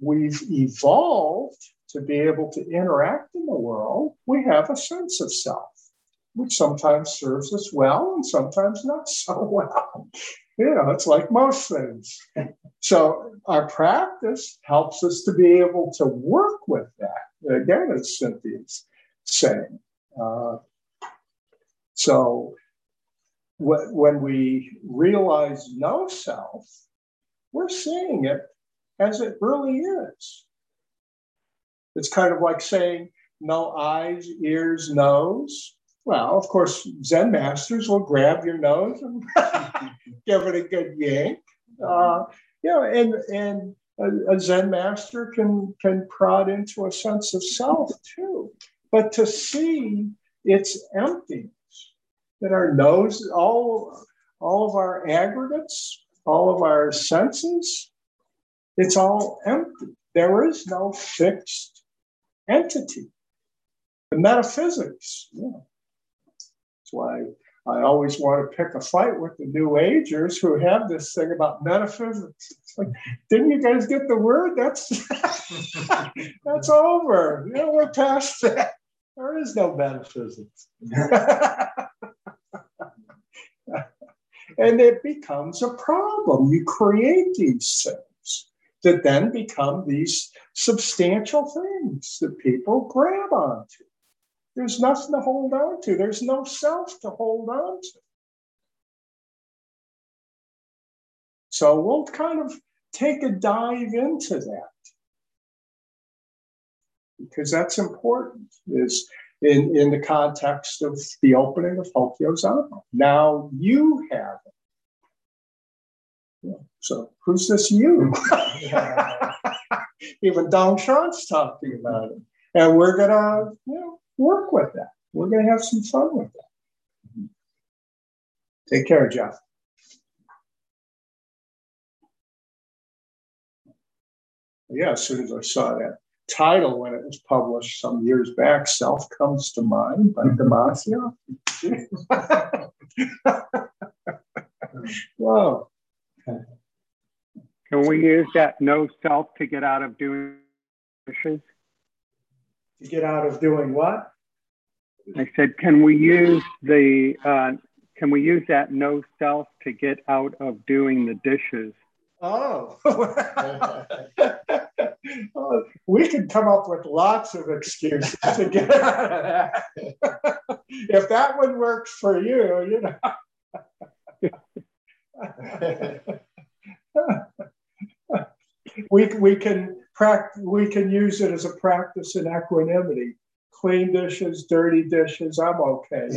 we've evolved to be able to interact in the world, we have a sense of self, which sometimes serves us well and sometimes not *laughs* so well. You know, it's like most things. So our practice helps us to be able to work with that. Again, as Cynthia's saying. Uh, so when we realize no self, we're seeing it as it really is. It's kind of like saying no eyes, ears, nose. Well, of course, Zen masters will grab your nose and *laughs* give it a good yank. Uh, you know, and and a, a, Zen master can can prod into a sense of self too. But to see its emptiness, that our nose, all all of our aggregates, all of our senses, it's all empty. There is no fixed entity. The metaphysics, yeah. That's why I always want to pick a fight with the New Agers who have this thing about metaphysics. It's like, didn't you guys get the word? That's *laughs* that's over. You know, we're past that. There is no metaphysics. *laughs* and it becomes a problem. You create these things that then become these substantial things that people grab onto. There's nothing to hold on to. There's no self to hold on to. So we'll kind of take a dive into that because that's important is in, in the context of the opening of Hokyo Now you have it. So who's this you? *laughs* Even Dong Shan's talking about it. And we're gonna, you know, work with that. We're going to have some fun with that. Take care, Jeff. Yeah, as soon as I saw that title when it was published some years back, Self Comes to Mind by Damasio. *laughs* Whoa. Can we use that no self to get out of doing dishes? to get out of doing what? I said, can we use the uh, can we use that no self to get out of doing the dishes? Oh. *laughs* oh we can come up with lots of excuses to get out of that. *laughs* if that one works for you, you know. *laughs* we, we can practice, we can use it as a practice in equanimity. Clean dishes, dirty dishes, I'm okay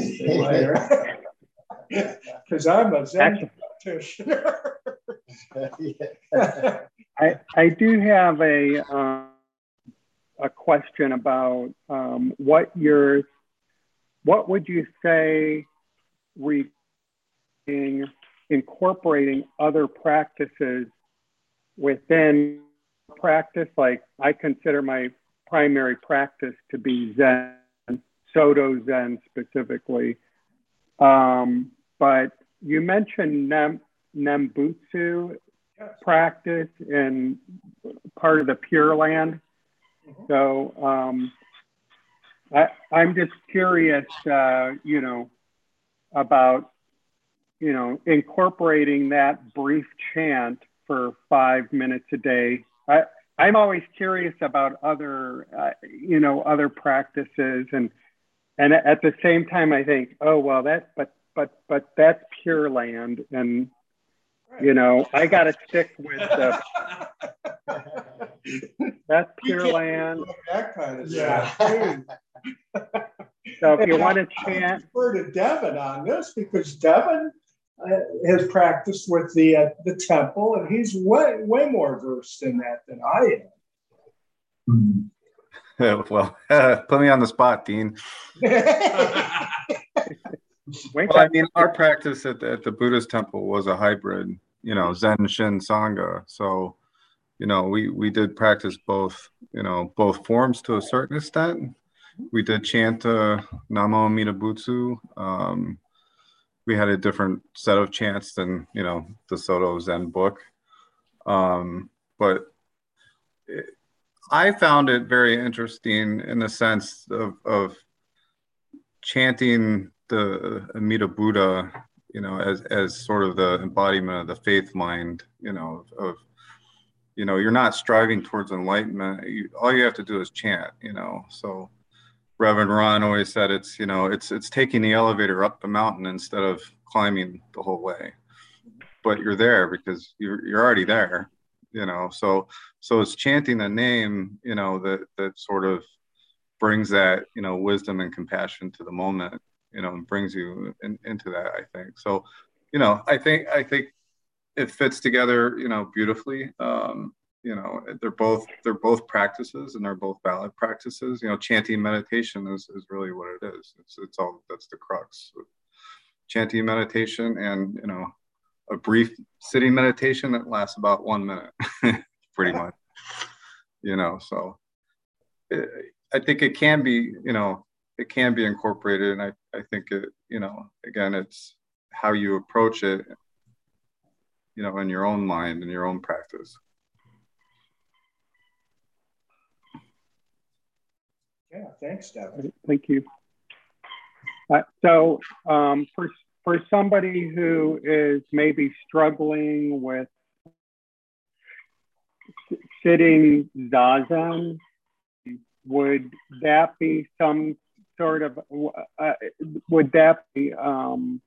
Because I'm a Zen practitioner. *laughs* I, I do have a, um, a question about um, what your, what would you say re- incorporating other practices within practice, like I consider my primary practice to be Zen, Soto Zen specifically. Um, but you mentioned Nembutsu practice and part of the Pure Land. Mm-hmm. So um, I, I'm just curious, uh, you know, about, you know, incorporating that brief chant for five minutes a day I, I'm always curious about other, uh, you know, other practices, and and at the same time, I think, oh well, that, but but but that's Pure Land, and you know, I got to stick with the. *laughs* that's Pure Land. That kind of yeah. So if you want to chant, refer to Devin on this because Devin uh, has practiced with the uh, the temple, and he's way way more versed in that than I am. *laughs* well, *laughs* put me on the spot, Dean. Well, I mean, our practice at the, at the Buddhist temple was a hybrid, you know, Zen, Shin, Sangha. So, you know, we we did practice both, you know, both forms to a certain extent. We did chant uh, Namo Amida Butsu. Um, we had a different set of chants than you know the Soto Zen book, um, but it, I found it very interesting in the sense of, of chanting the Amida Buddha, you know, as as sort of the embodiment of the faith mind, you know, of you know, you're not striving towards enlightenment. You, all you have to do is chant, you know. So Reverend Ron always said it's, you know, it's it's taking the elevator up the mountain instead of climbing the whole way. But you're there because you're you're already there, you know. So so it's chanting the name, you know, that that sort of brings that, you know, wisdom and compassion to the moment you know, and brings you in, into that. I think so. You know, I think I think it fits together, you know, beautifully. Um, you know, they're both they're both practices and they're both valid practices. You know, chanting meditation is, is really what it is. It's it's all that's the crux. Chanting meditation and you know, a brief sitting meditation that lasts about one minute, *laughs* pretty much. You know, so it, I think it can be, you know, it can be incorporated and I, I think it you know again it's how you approach it you know in your own mind and your own practice. Yeah thanks Devin. thank you. Uh, so um, for for somebody who is maybe struggling with sitting zazen would that be some sort of uh, would that be um,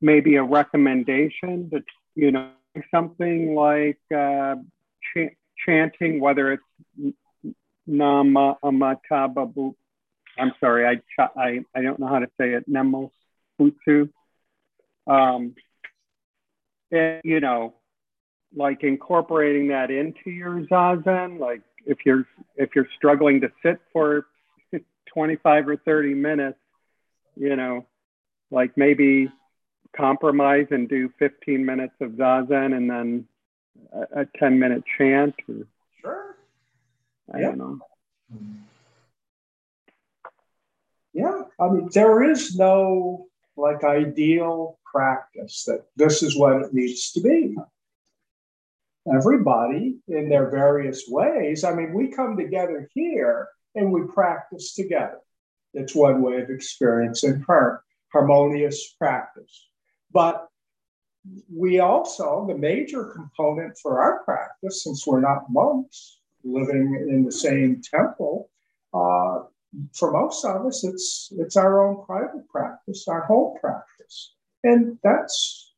maybe a recommendation that you know something like uh, ch- chanting, whether it's Nama Amatababu. I'm sorry, I, ch- I I don't know how to say it. Nemo Butsu. Um, and, you know, like incorporating that into your zazen. Like if you're if you're struggling to sit for 25 or 30 minutes, you know, like maybe compromise and do 15 minutes of zazen and then a, a 10 minute chant. Or, Sure. I Yeah. don't know. Yeah, I mean, there is no like ideal practice that this is what it needs to be. Everybody in their various ways. I mean, we come together here and we practice together. It's one way of experiencing har- harmonious practice. But we also, the major component for our practice, since we're not monks living in the same temple, uh, for most of us, it's it's our own private practice, our home practice, and that's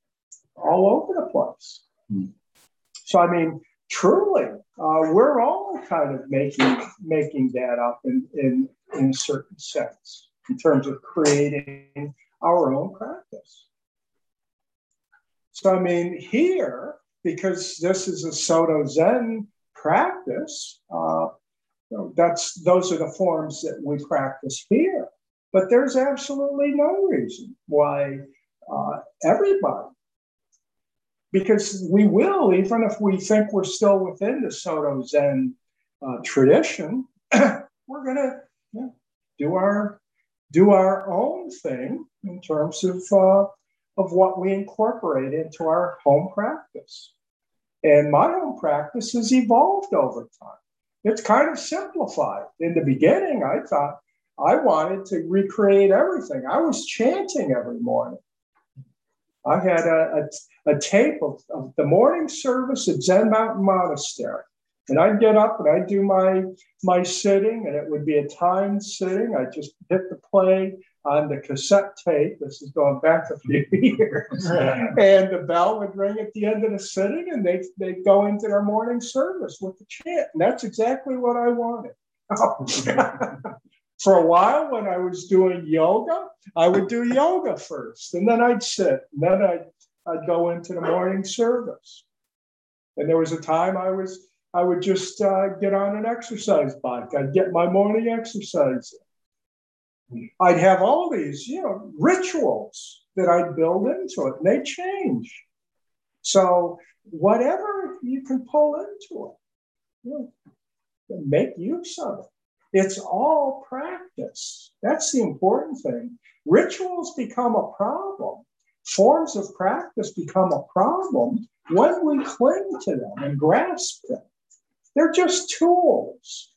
all over the place. Hmm. So I mean, truly, uh, we're all kind of making making that up in in in a certain sense in terms of creating our own practice. So I mean, here because this is a Soto Zen practice. Uh, that's those are the forms that we practice here. But there's absolutely no reason why uh, everybody, because we will, even if we think we're still within the Soto Zen uh, tradition, *clears throat* we're gonna yeah, do our do our own thing in terms of uh, of what we incorporate into our home practice. And my home practice has evolved over time it's kind of simplified. In the beginning, I thought I wanted to recreate everything. I was chanting every morning. I had a, a, a tape of, of the morning service at Zen Mountain Monastery. And I'd get up and I'd do my my sitting, and it would be a timed sitting. I'd just hit the play on the cassette tape. This is going back a few *laughs* years. and the bell would ring at the end of the sitting, and they they'd go into their morning service with the chant. And that's exactly what I wanted. *laughs* for a while when I was doing yoga, I would do yoga first, and then I'd sit, and then I'd, I'd go into the morning service. And there was a time I was I would just uh, get on an exercise bike. I'd get my morning exercise. I'd have all these, you know, rituals that I'd build into it, and they change. So whatever you can pull into it, you know, make use of it. It's all practice. That's the important thing. Rituals become a problem. Forms of practice become a problem when we cling to them and grasp them. They're just tools.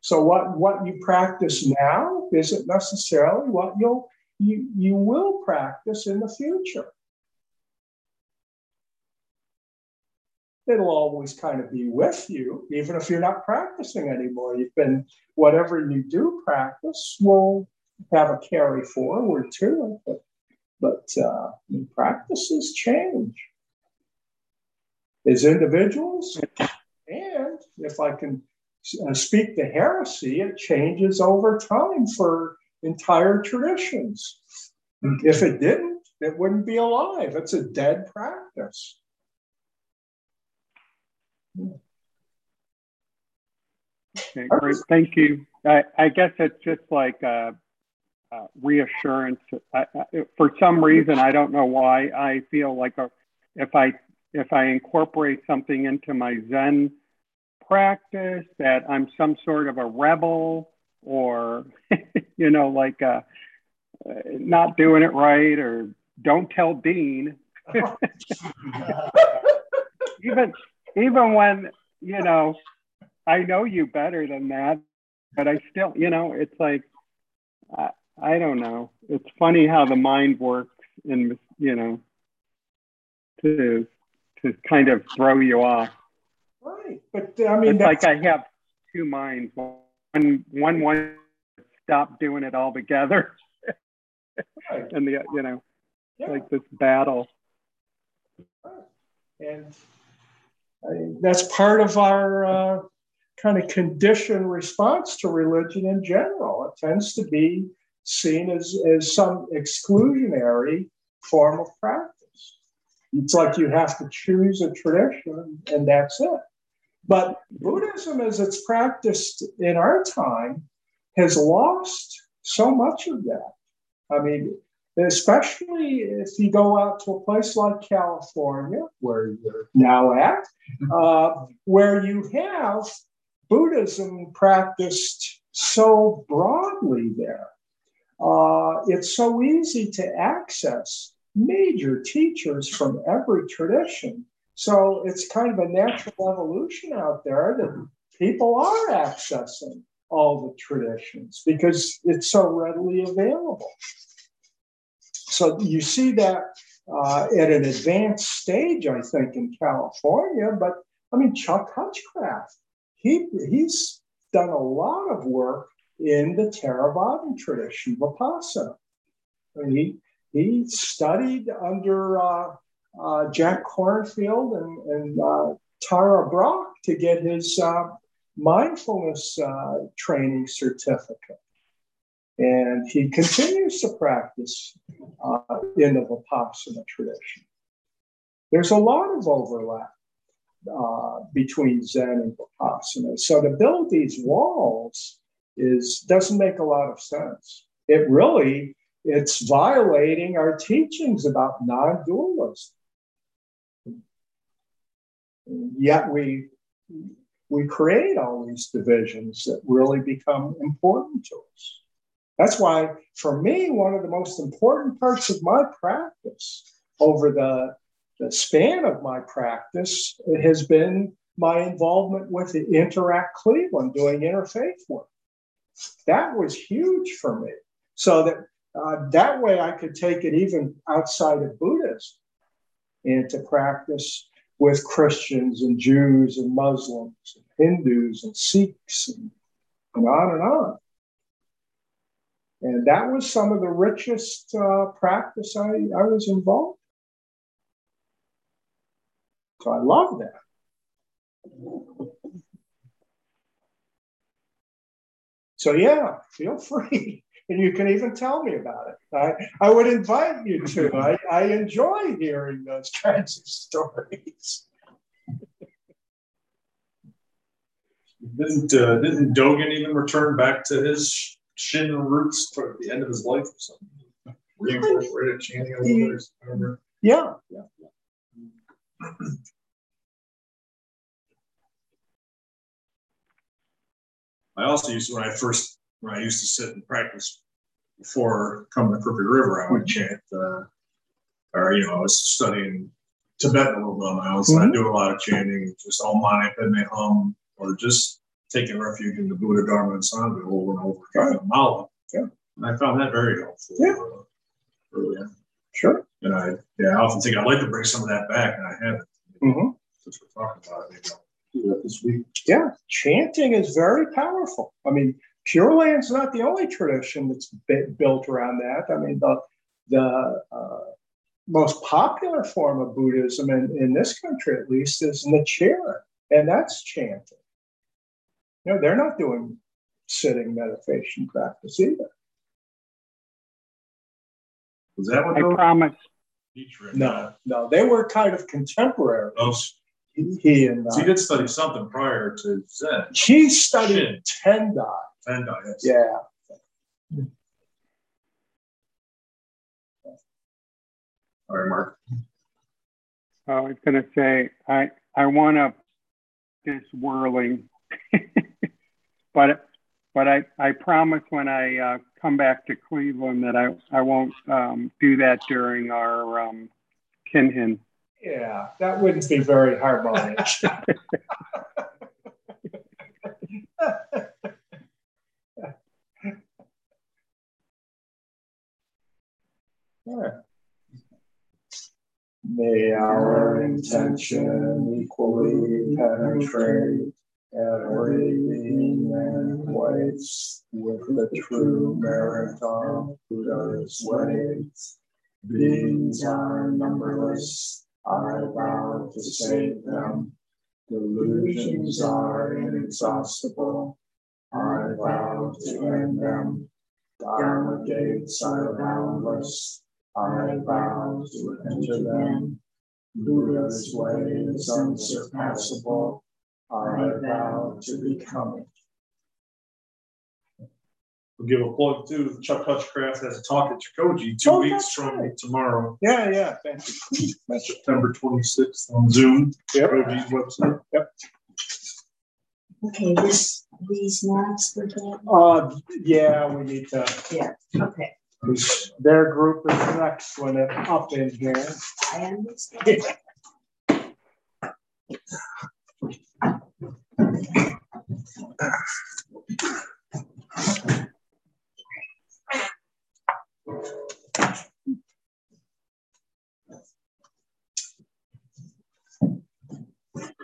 So what, what you practice now isn't necessarily what you'll you, you will practice in the future. It'll always kind of be with you, even if you're not practicing anymore. You've been, whatever you do practice will have a carry forward to it. But, but uh, practices change as individuals. And if I can uh, speak to heresy, it changes over time for entire traditions. If it didn't, it wouldn't be alive. It's a dead practice. Okay, great. Thank you. I, I guess it's just like a, a reassurance. I, I, for some reason, I don't know why, I feel like a, if I if I incorporate something into my Zen practice, that I'm some sort of a rebel or, *laughs* you know, like uh, not doing it right or don't tell Dean. *laughs* *laughs* even even when you know I know you better than that, but I still, you know, it's like I, I don't know. It's funny how the mind works, and you know, to to kind of throw you off. Right, but uh, I mean, it's like I have two minds. One one one stop doing it all together, right. and the you know, yeah. like this battle. And I, that's part of our uh, kind of conditioned response to religion in general. It tends to be seen as, as some exclusionary form of practice. It's like you have to choose a tradition and that's it. But Buddhism, as it's practiced in our time, has lost so much of that. I mean, especially if you go out to a place like California, where you're now at, uh, where you have Buddhism practiced so broadly there. Uh, it's so easy to access major teachers from every tradition. So it's kind of a natural evolution out there that people are accessing all the traditions because it's so readily available. So you see that uh, at an advanced stage, I think, in California. But I mean, Chuck Hutchcraft, he, he's done a lot of work in the Theravada tradition, Vipassana. I mean, he, he studied under uh, uh, Jack Kornfield and, and uh, Tara Brach to get his uh, mindfulness uh, training certificate. And he continues to practice uh, in the Vipassana tradition. There's a lot of overlap between Zen and Vipassana. So to build these walls is doesn't make a lot of sense. It really it's violating our teachings about non dualism. Yet we, we create all these divisions that really become important to us. That's why, for me, one of the most important parts of my practice over the, the span of my practice has been my involvement with Interact Cleveland doing interfaith work. That was huge for me. So that uh, that way, I could take it even outside of Buddhism into practice with Christians and Jews and Muslims and Hindus and Sikhs and, and on and on. And that was some of the richest uh, practice I, I was involved in. So I love that. So yeah, feel *laughs* free. And you can even tell me about it. I, I would invite you to. I, I enjoy hearing those *laughs* kinds of stories. Didn't, uh, didn't Dogen even return back to his Shin roots toward the end of his life or something? Reincorporated chanting over there, I remember. Yeah, yeah. I also used, when I first, when I used to sit and practice before coming to Crooked River, I would chant, uh, or, you know, I was studying Tibetan a little bit on my own, so I do a lot of chanting, just Om Mani Padme Hum, or just taking refuge in the Buddha, Dharma, and Sangha over and over again, Mala. Yeah. And I found that very helpful. Yeah. uh, Early on. Sure. And I, yeah, I often think I'd like to bring some of that back, and I haven't. Mhm. Since we're talking about it, maybe I'll do that this week. Yeah, chanting is very powerful. I mean, Pure Land's not the only tradition that's built around that. I mean, the the uh, most popular form of Buddhism in, in this country, at least, is Nichiren, and that's chanting. You know, they're not doing sitting meditation practice either. Was that what? I those- promise. No, no, they were kind of contemporary. Those, He, he and so he uh, did study something prior to Zen. he studied Tendai. And I yes. Yeah, All right, Mark. I was going to say, I, I want to this whirling, *laughs* but, but I, I promise when I uh, come back to Cleveland that I, I won't um, do that during our um, Kinhin. yeah, that wouldn't be very harmonious. *laughs* Yeah. May our intention equally penetrate every being and place with the true merit of Buddha's ways. Beings are numberless, I vow to save them. Delusions are inexhaustible, I vow to end them. Dharma gates are boundless, I vow to enter them. Buddha's way is unsurpassable, I vow to become it. We'll give a plug too. Chuck Hutchcraft has a talk at Chikoji two Oh, weeks from right. tomorrow, Yeah, yeah, thank you. *laughs* September twenty-sixth on Zoom. Yep. Chikoji's website. Okay, this, these maps we're getting, Uh, yeah, we need to, yeah, okay, their group is next one up in here. I understand. *laughs*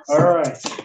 All right.